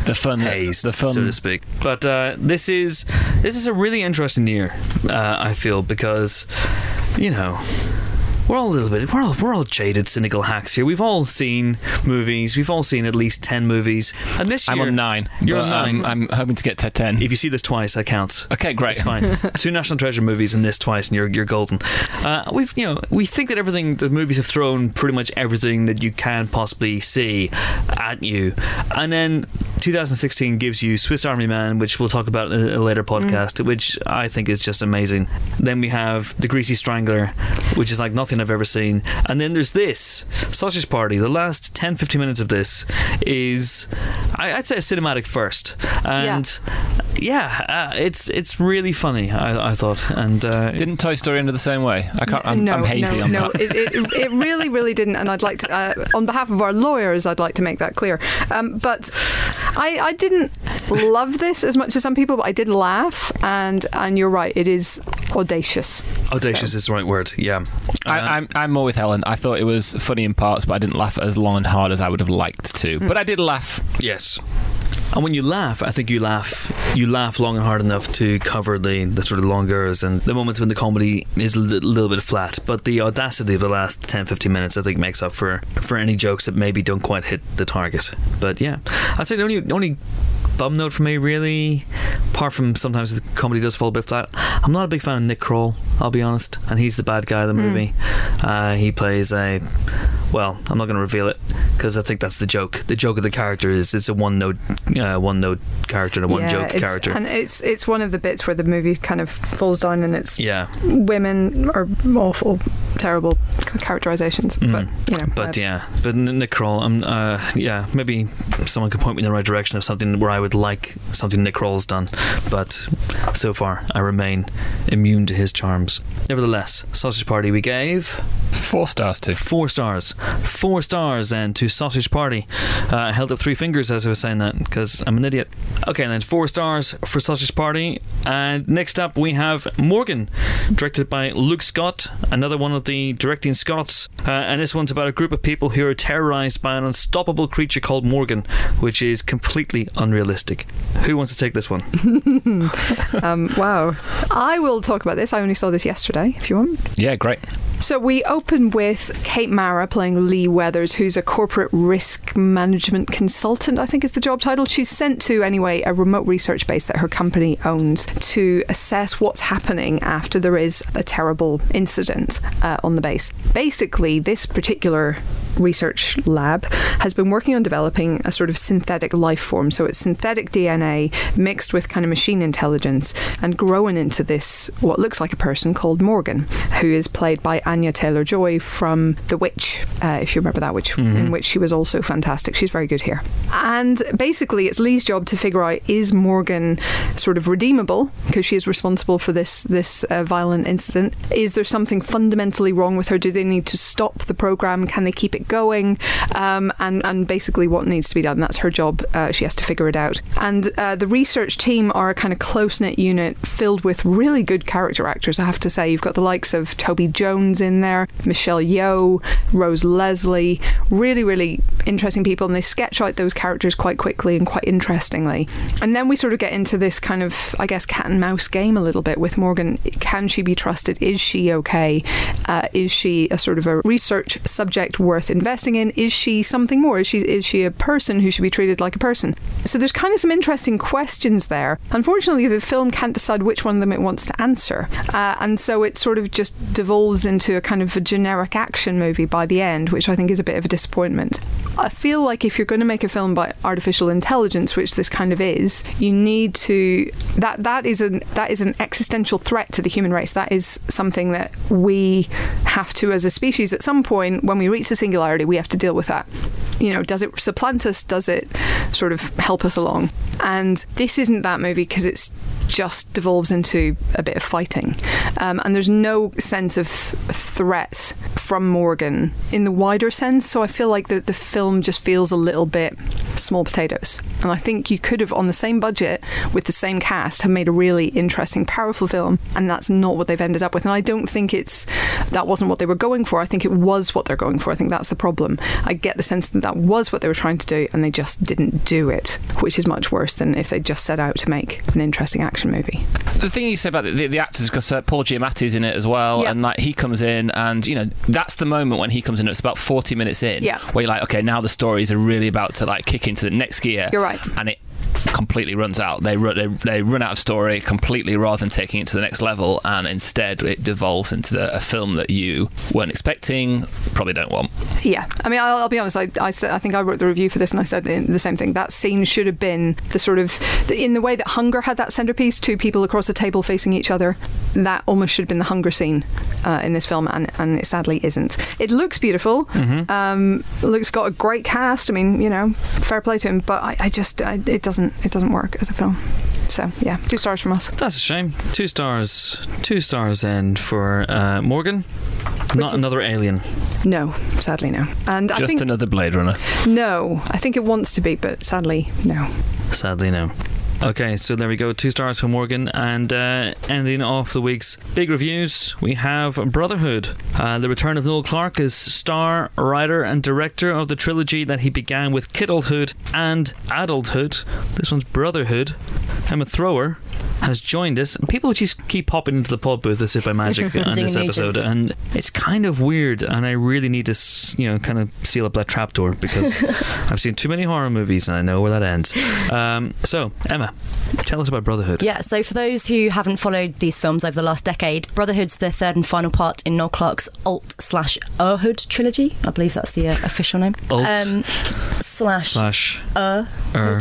The fun, hazed, the fun. so to speak. But uh, this is this is a really interesting year. Uh, I feel because you know we're all a little bit we're all we're all jaded, cynical hacks here. We've all seen movies. We've all seen at least ten movies, and this year I'm on nine. You're on nine. I'm, I'm hoping to get to ten. If you see this twice, that counts. Okay, great. It's fine. Two National Treasure movies and this twice, and you're you're golden. Uh, we've you know we think that everything the movies have thrown pretty much everything that you can possibly see at you, and then 2016 gives you Swiss Army Man, which we'll talk about in a later mm. podcast, which I think is just amazing. Then we have The Greasy Strangler, which is like nothing I've ever seen, and then there's this Sausage Party. The last 10 15 minutes of this is I, I'd say a cinematic first, and yeah, uh, it's it's really funny. I, I thought, and uh, Didn't Toy Story end the same way? I can't. I'm, no, I'm hazy no, on no, that. it, it, it really, really didn't. And I'd like to, uh, on behalf of our lawyers, I'd like to make that clear. Um, but I, I didn't love this as much as some people, but I did laugh. And and you're right, it is audacious. audacious is the right word. Yeah, I, I'm, I'm more with Helen. I thought it was funny in parts, but I didn't laugh as long and hard as I would have liked to. But I did laugh. Yes. And when you laugh, I think you laugh you laugh long and hard enough to cover the, the sort of longers and the moments when the comedy is a li- little bit flat. But the audacity of the last 10, 15 minutes, I think, makes up for, for any jokes that maybe don't quite hit the target. But yeah, I'd say the only, only bum note for me, really, apart from sometimes the comedy does fall a bit flat, I'm not a big fan of Nick Kroll, I'll be honest. And he's the bad guy of the movie. Uh, he plays a. Well, I'm not going to reveal it because I think that's the joke. The joke of the character is it's a one note, uh, one note character and a one joke character. and it's it's one of the bits where the movie kind of falls down, and it's yeah, women are awful, terrible characterizations. But you know, Mm. but that's- yeah, but N- Nick Kroll, um, uh, yeah, maybe someone could point me in the right direction of something where I would like something Nick Kroll's done. But so far, I remain immune to his charms. Nevertheless, Sausage Party we gave Four stars to. four stars, four stars, and to Sausage Party. Uh, I held up three fingers as I was saying that because I'm an idiot. Okay, then four stars for Sausage Party. And next up, we have Morgan, directed by Luke Scott, another one of the directing Scots. Uh, and this one's about a group of people who are terrorized by an unstoppable creature called Morgan, which is completely unrealistic. Who wants to take this one? Um, wow. I will talk about this. I only saw this yesterday, if you want. Yeah, great. So we open with Kate Mara playing Lee Weathers, who's a corporate risk management consultant, I think is the job title. She's sent to, anyway, a remote research base that her company owns to assess what's happening after there is a terrible incident uh, on the base. Basically, this particular research lab has been working on developing a sort of synthetic life form. So it's synthetic DNA mixed with kind of machine intelligence and growing into this, what looks like a person called Morgan, who is played by Anya Taylor Joy from The Witch, uh, if you remember that, which in which she was also fantastic. She's very good here. And basically, it's Lee's job to figure out is Morgan sort of redeemable because she is responsible for this this uh, violent incident. Is there something fundamentally wrong with her? Do they need to stop the program? Can they keep it going? Um, and and basically, what needs to be done? That's her job. Uh, she has to figure it out. And uh, the research team are a kind of close knit unit filled with really good character actors. I have to say, you've got the likes of Toby Jones in there, Michelle Yeoh, Rose Leslie, really really interesting people, and they sketch out those characters quite quickly and quite interestingly. And then we sort of get into this kind of, I guess, cat and mouse game a little bit with Morgan. Can she be trusted? Is she okay? Uh, is she a sort of a research subject worth investing in? Is she something more? Is she is she a person who should be treated like a person? So there's kind of some interesting questions there. Unfortunately, the film can't decide which one of them it wants to answer, uh, and so it sort of just devolves into a kind of a generic action movie by the end, which I think is a bit of a disappointment. I feel like if you're going to make a film about artificial intelligence, which this kind of is, you need to that that is an that is an existential threat to the human race. That is something that we have to, as a species, at some point when we reach the singularity, we have to deal with that. You know, does it supplant us? Does it sort of help us along? And this isn't that movie because it's just devolves into a bit of fighting. Um, and there's no sense of threat from Morgan in the wider sense. So I feel like the, the film just feels a little bit small potatoes. And I think you could have, on the same budget with the same cast, have made a really interesting, powerful film. And that's not what they've ended up with. And I don't think it's that wasn't what they were going for. I think it was what they're going for. I think that's the problem. I get the sense that that was what they were trying to do and they just didn't do it, which is much worse than if they just set out to make an interesting action movie. the thing you say about the, the, the actors because uh, Paul Giamatti's in it as well, Yeah. and like he comes in, and you know that's the moment when he comes in. It's about forty minutes in, Yeah. where you're like, okay, now the stories are really about to like kick into the next gear. You're right. and it completely runs out. They run, they, they run out of story completely, rather than taking it to the next level, and instead it devolves into the, a film that you weren't expecting, probably don't want. Yeah, I mean, I'll, I'll be honest. I, I, said, I think I wrote the review for this, and I said the, the same thing. That scene should have been the sort of in the way that Hunger had that centerpiece, two people across a table facing each other. That almost should have been the Hunger scene uh, in this film, and, and it sadly isn't. It looks beautiful. Um, Luke's got a great cast. I mean, you know, fair play to him, but I, I just I, it doesn't it doesn't work as a film. So yeah, two stars from us. That's a shame. Two stars. Two stars then for uh, Morgan. Not is- another alien. No, sadly no. And I Just think another Blade Runner. no, I think it wants to be, but sadly no. Sadly, no. Okay, so there we go. Two stars for Morgan. And uh, ending off the week's big reviews, we have Brotherhood. Uh, the return of Noel Clarke as star, writer, and director of the trilogy that he began with Kidulthood and Adulthood. This one's Brotherhood. Emma Thrower has joined us. People just keep popping into the pod booth as if by magic on this episode, agent. and it's kind of weird. And I really need to, you know, kind of seal up that trapdoor because I've seen too many horror movies and I know where that ends. Um, so, Emma, tell us about Brotherhood. Yeah, so for those who haven't followed these films over the last decade, Brotherhood's the third and final part in Noel Clarke's Alt slash Erhood trilogy. I believe that's the uh, official name. Alt Um, slash slash Er. er.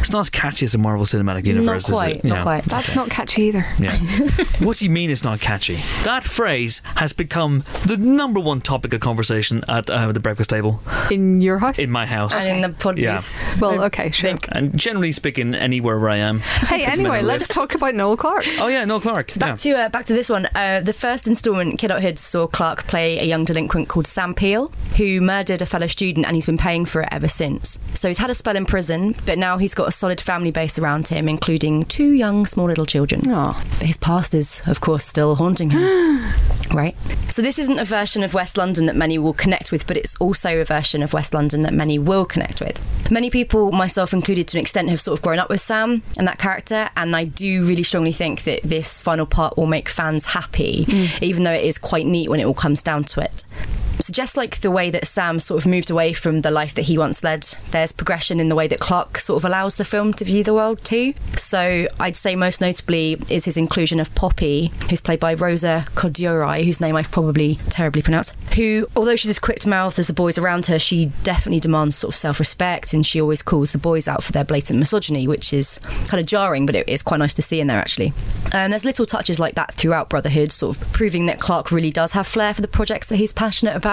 It's not as catchy as the Marvel Cinematic Universe, Not quite, is it? not Yeah. quite. That's not catchy either. Yeah. what do you mean it's not catchy? That phrase has become the number one topic of conversation at uh, the breakfast table In your house? in my house. And in the pod Yeah. booth. well, okay, sure. and generally speaking, anywhere where I am. Hey, anyway, let's talk about Noel Clarke. Oh yeah, Noel Clarke. Back yeah. to uh, back to this one. Uh, the first instalment, Kidulthood, saw Clarke play a young delinquent called Sam Peel, who murdered a fellow student, and he's been paying for it ever since. So he's had a spell in prison, but now he's got a solid family base around him, including two young, small little children. Aw. But his past is, of course, still haunting him. right. So this isn't a version of West London that many will connect with, but it's also a version of West London that many will connect with. Many people, myself included, to an extent, have sort of grown up with Sam and that character, and I do really strongly think that this final part will make fans happy, mm. even though it is quite neat when it all comes down to it. So just like the way that Sam sort of moved away from the life that he once led, there's progression in the way that Clarke sort of allows the film to view the world too. So I'd say most notably is his inclusion of Poppy, who's played by Rosa Cordiori, whose name I've probably terribly pronounced, who, although she's as quick to mouth as the boys around her, she definitely demands sort of self-respect and she always calls the boys out for their blatant misogyny, which is kind of jarring, but it is quite nice to see in there actually. And there's little touches like that throughout Brotherhood, sort of proving that Clarke really does have flair for the projects that he's passionate about.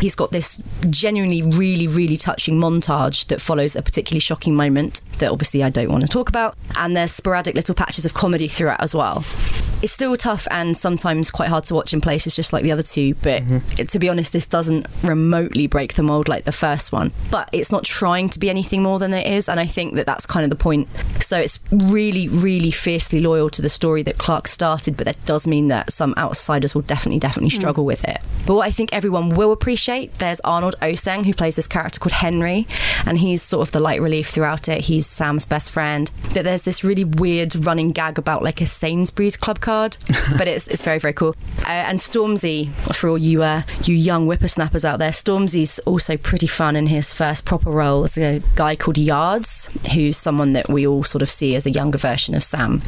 He's got this genuinely, really, really touching montage that follows a particularly shocking moment that obviously I don't want to talk about. And there's sporadic little patches of comedy throughout as well. It's still tough and sometimes quite hard to watch in places, just like the other two. But mm-hmm. it, to be honest, this doesn't remotely break the mold like the first one. But it's not trying to be anything more than it is, and I think that that's kind of the point. So it's really, really fiercely loyal to the story that Clarke started, but that does mean that some outsiders will definitely, definitely mm. struggle with it. But what I think everyone will appreciate, there's Arnold Oceng who plays this character called Henry, and he's sort of the light relief throughout it. He's Sam's best friend. But there's this really weird running gag about like a Sainsbury's club card, but it's it's very very cool. Uh, and Stormzy, for all you uh, you young whippersnappers out there, Stormzy's also pretty fun in his first proper role as a guy called Yards, who's someone that we all sort of see as a younger version of Sam.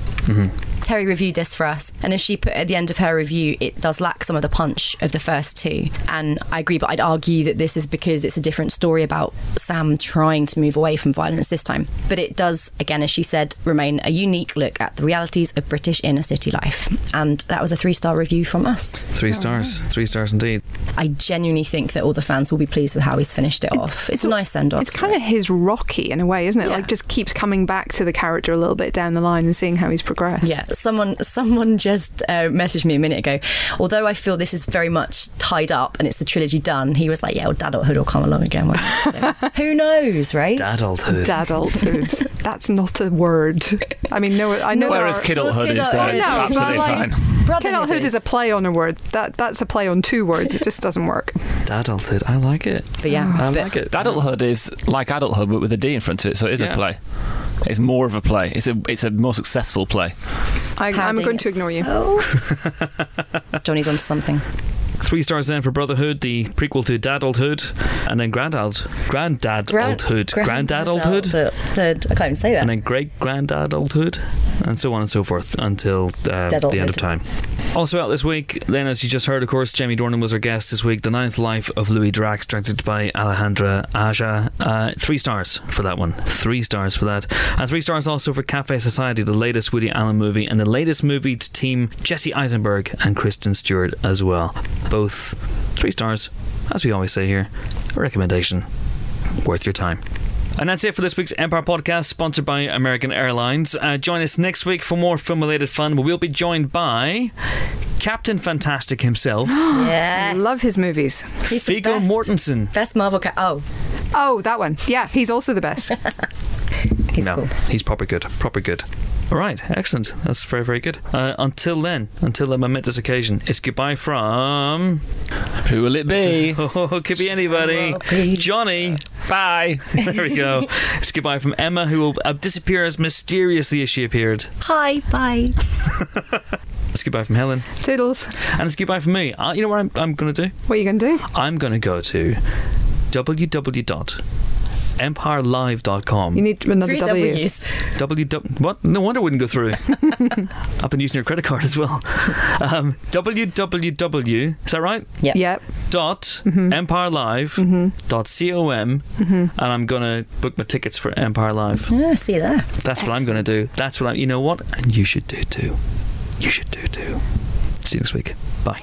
Terri reviewed this for us, and as she put at the end of her review, it does lack some of the punch of the first two. And I agree, but I'd argue that this is because it's a different story about Sam trying to move away from violence this time. But it does, again, as she said, remain a unique look at the realities of British inner city life. And that was a three star review from us. Three stars. Three stars indeed. I genuinely think that all the fans will be pleased with how he's finished it off. It's a nice send off. It's kind of his Rocky in a way, isn't it? Yeah. Like just keeps coming back to the character a little bit down the line and seeing how he's progressed. Yeah, someone someone just uh, messaged me a minute ago. Although I feel this is very much tied up and it's the trilogy done, he was like, "Yeah, well, Dadulthood will come along again." one. So, who knows, right? Adulthood. Dadulthood. That's not a word. I mean, no, I know. Whereas there Kidulthood is uh, Kidulthood. No, but absolutely like- fine. Brotherhood Kidulthood is a play on a word. That that's a play on two words. It just doesn't work. Adulthood. I like it. but yeah, I but like it. Adulthood is like adulthood, but with a D in front of it, so it is Yeah. a play. It's more of a play. It's a it's a more successful play. I, I'm going to ignore you. itself. Johnny's onto something. Three stars then for Brotherhood, the prequel to Dadulthood, and then Grandad, Granddadulthood, Granddadulthood, Grandadulthood. I can't even say that. and then Great Granddadulthood, and so on and so forth until uh, the end of time. Also out this week, then as you just heard, of course, Jamie Dornan was our guest this week. The Ninth Life of Louis Drax, directed by Alexandre Aja. Uh, three stars for that one. Three stars for that, and three stars also for Cafe Society, the latest Woody Allen movie, and the latest movie to team Jesse Eisenberg and Kristen Stewart as well. Both three stars, as we always say here. A recommendation worth your time. And that's it for this week's Empire podcast, sponsored by American Airlines. Uh, join us next week for more film related fun. where We'll be joined by Captain Fantastic himself, I yes. love his movies. He's the Viggo. Mortensen. Best Marvel cat. Oh, Oh, that one. Yeah, he's also the best. he's no, cool. he's proper good. Proper good. All right, excellent. That's very, very good. Uh, until then, until the momentous occasion, it's goodbye from. Who will it be? Oh, could be anybody. Johnny. Bye. There we go. It's goodbye from Emma, who will uh, disappear as mysteriously as she appeared. Hi, bye. It's goodbye from Helen. Toodles. And it's goodbye from me. Uh, you know what I'm, I'm going to do? What are you going to do? I'm going to go to www.empirelive.com. You need another Three W. W's. www. What? No wonder it wouldn't go through. I've been using your credit card as well. Um, www. Is that right? Yep. Yep. Dot mm-hmm. empirelive mm-hmm. dot com mm-hmm. and I'm gonna book my tickets for Empire Live. Yeah, see you there. That's what I'm gonna do. That's what I'm. You know what? And you should do too. You should do too. See you next week. Bye.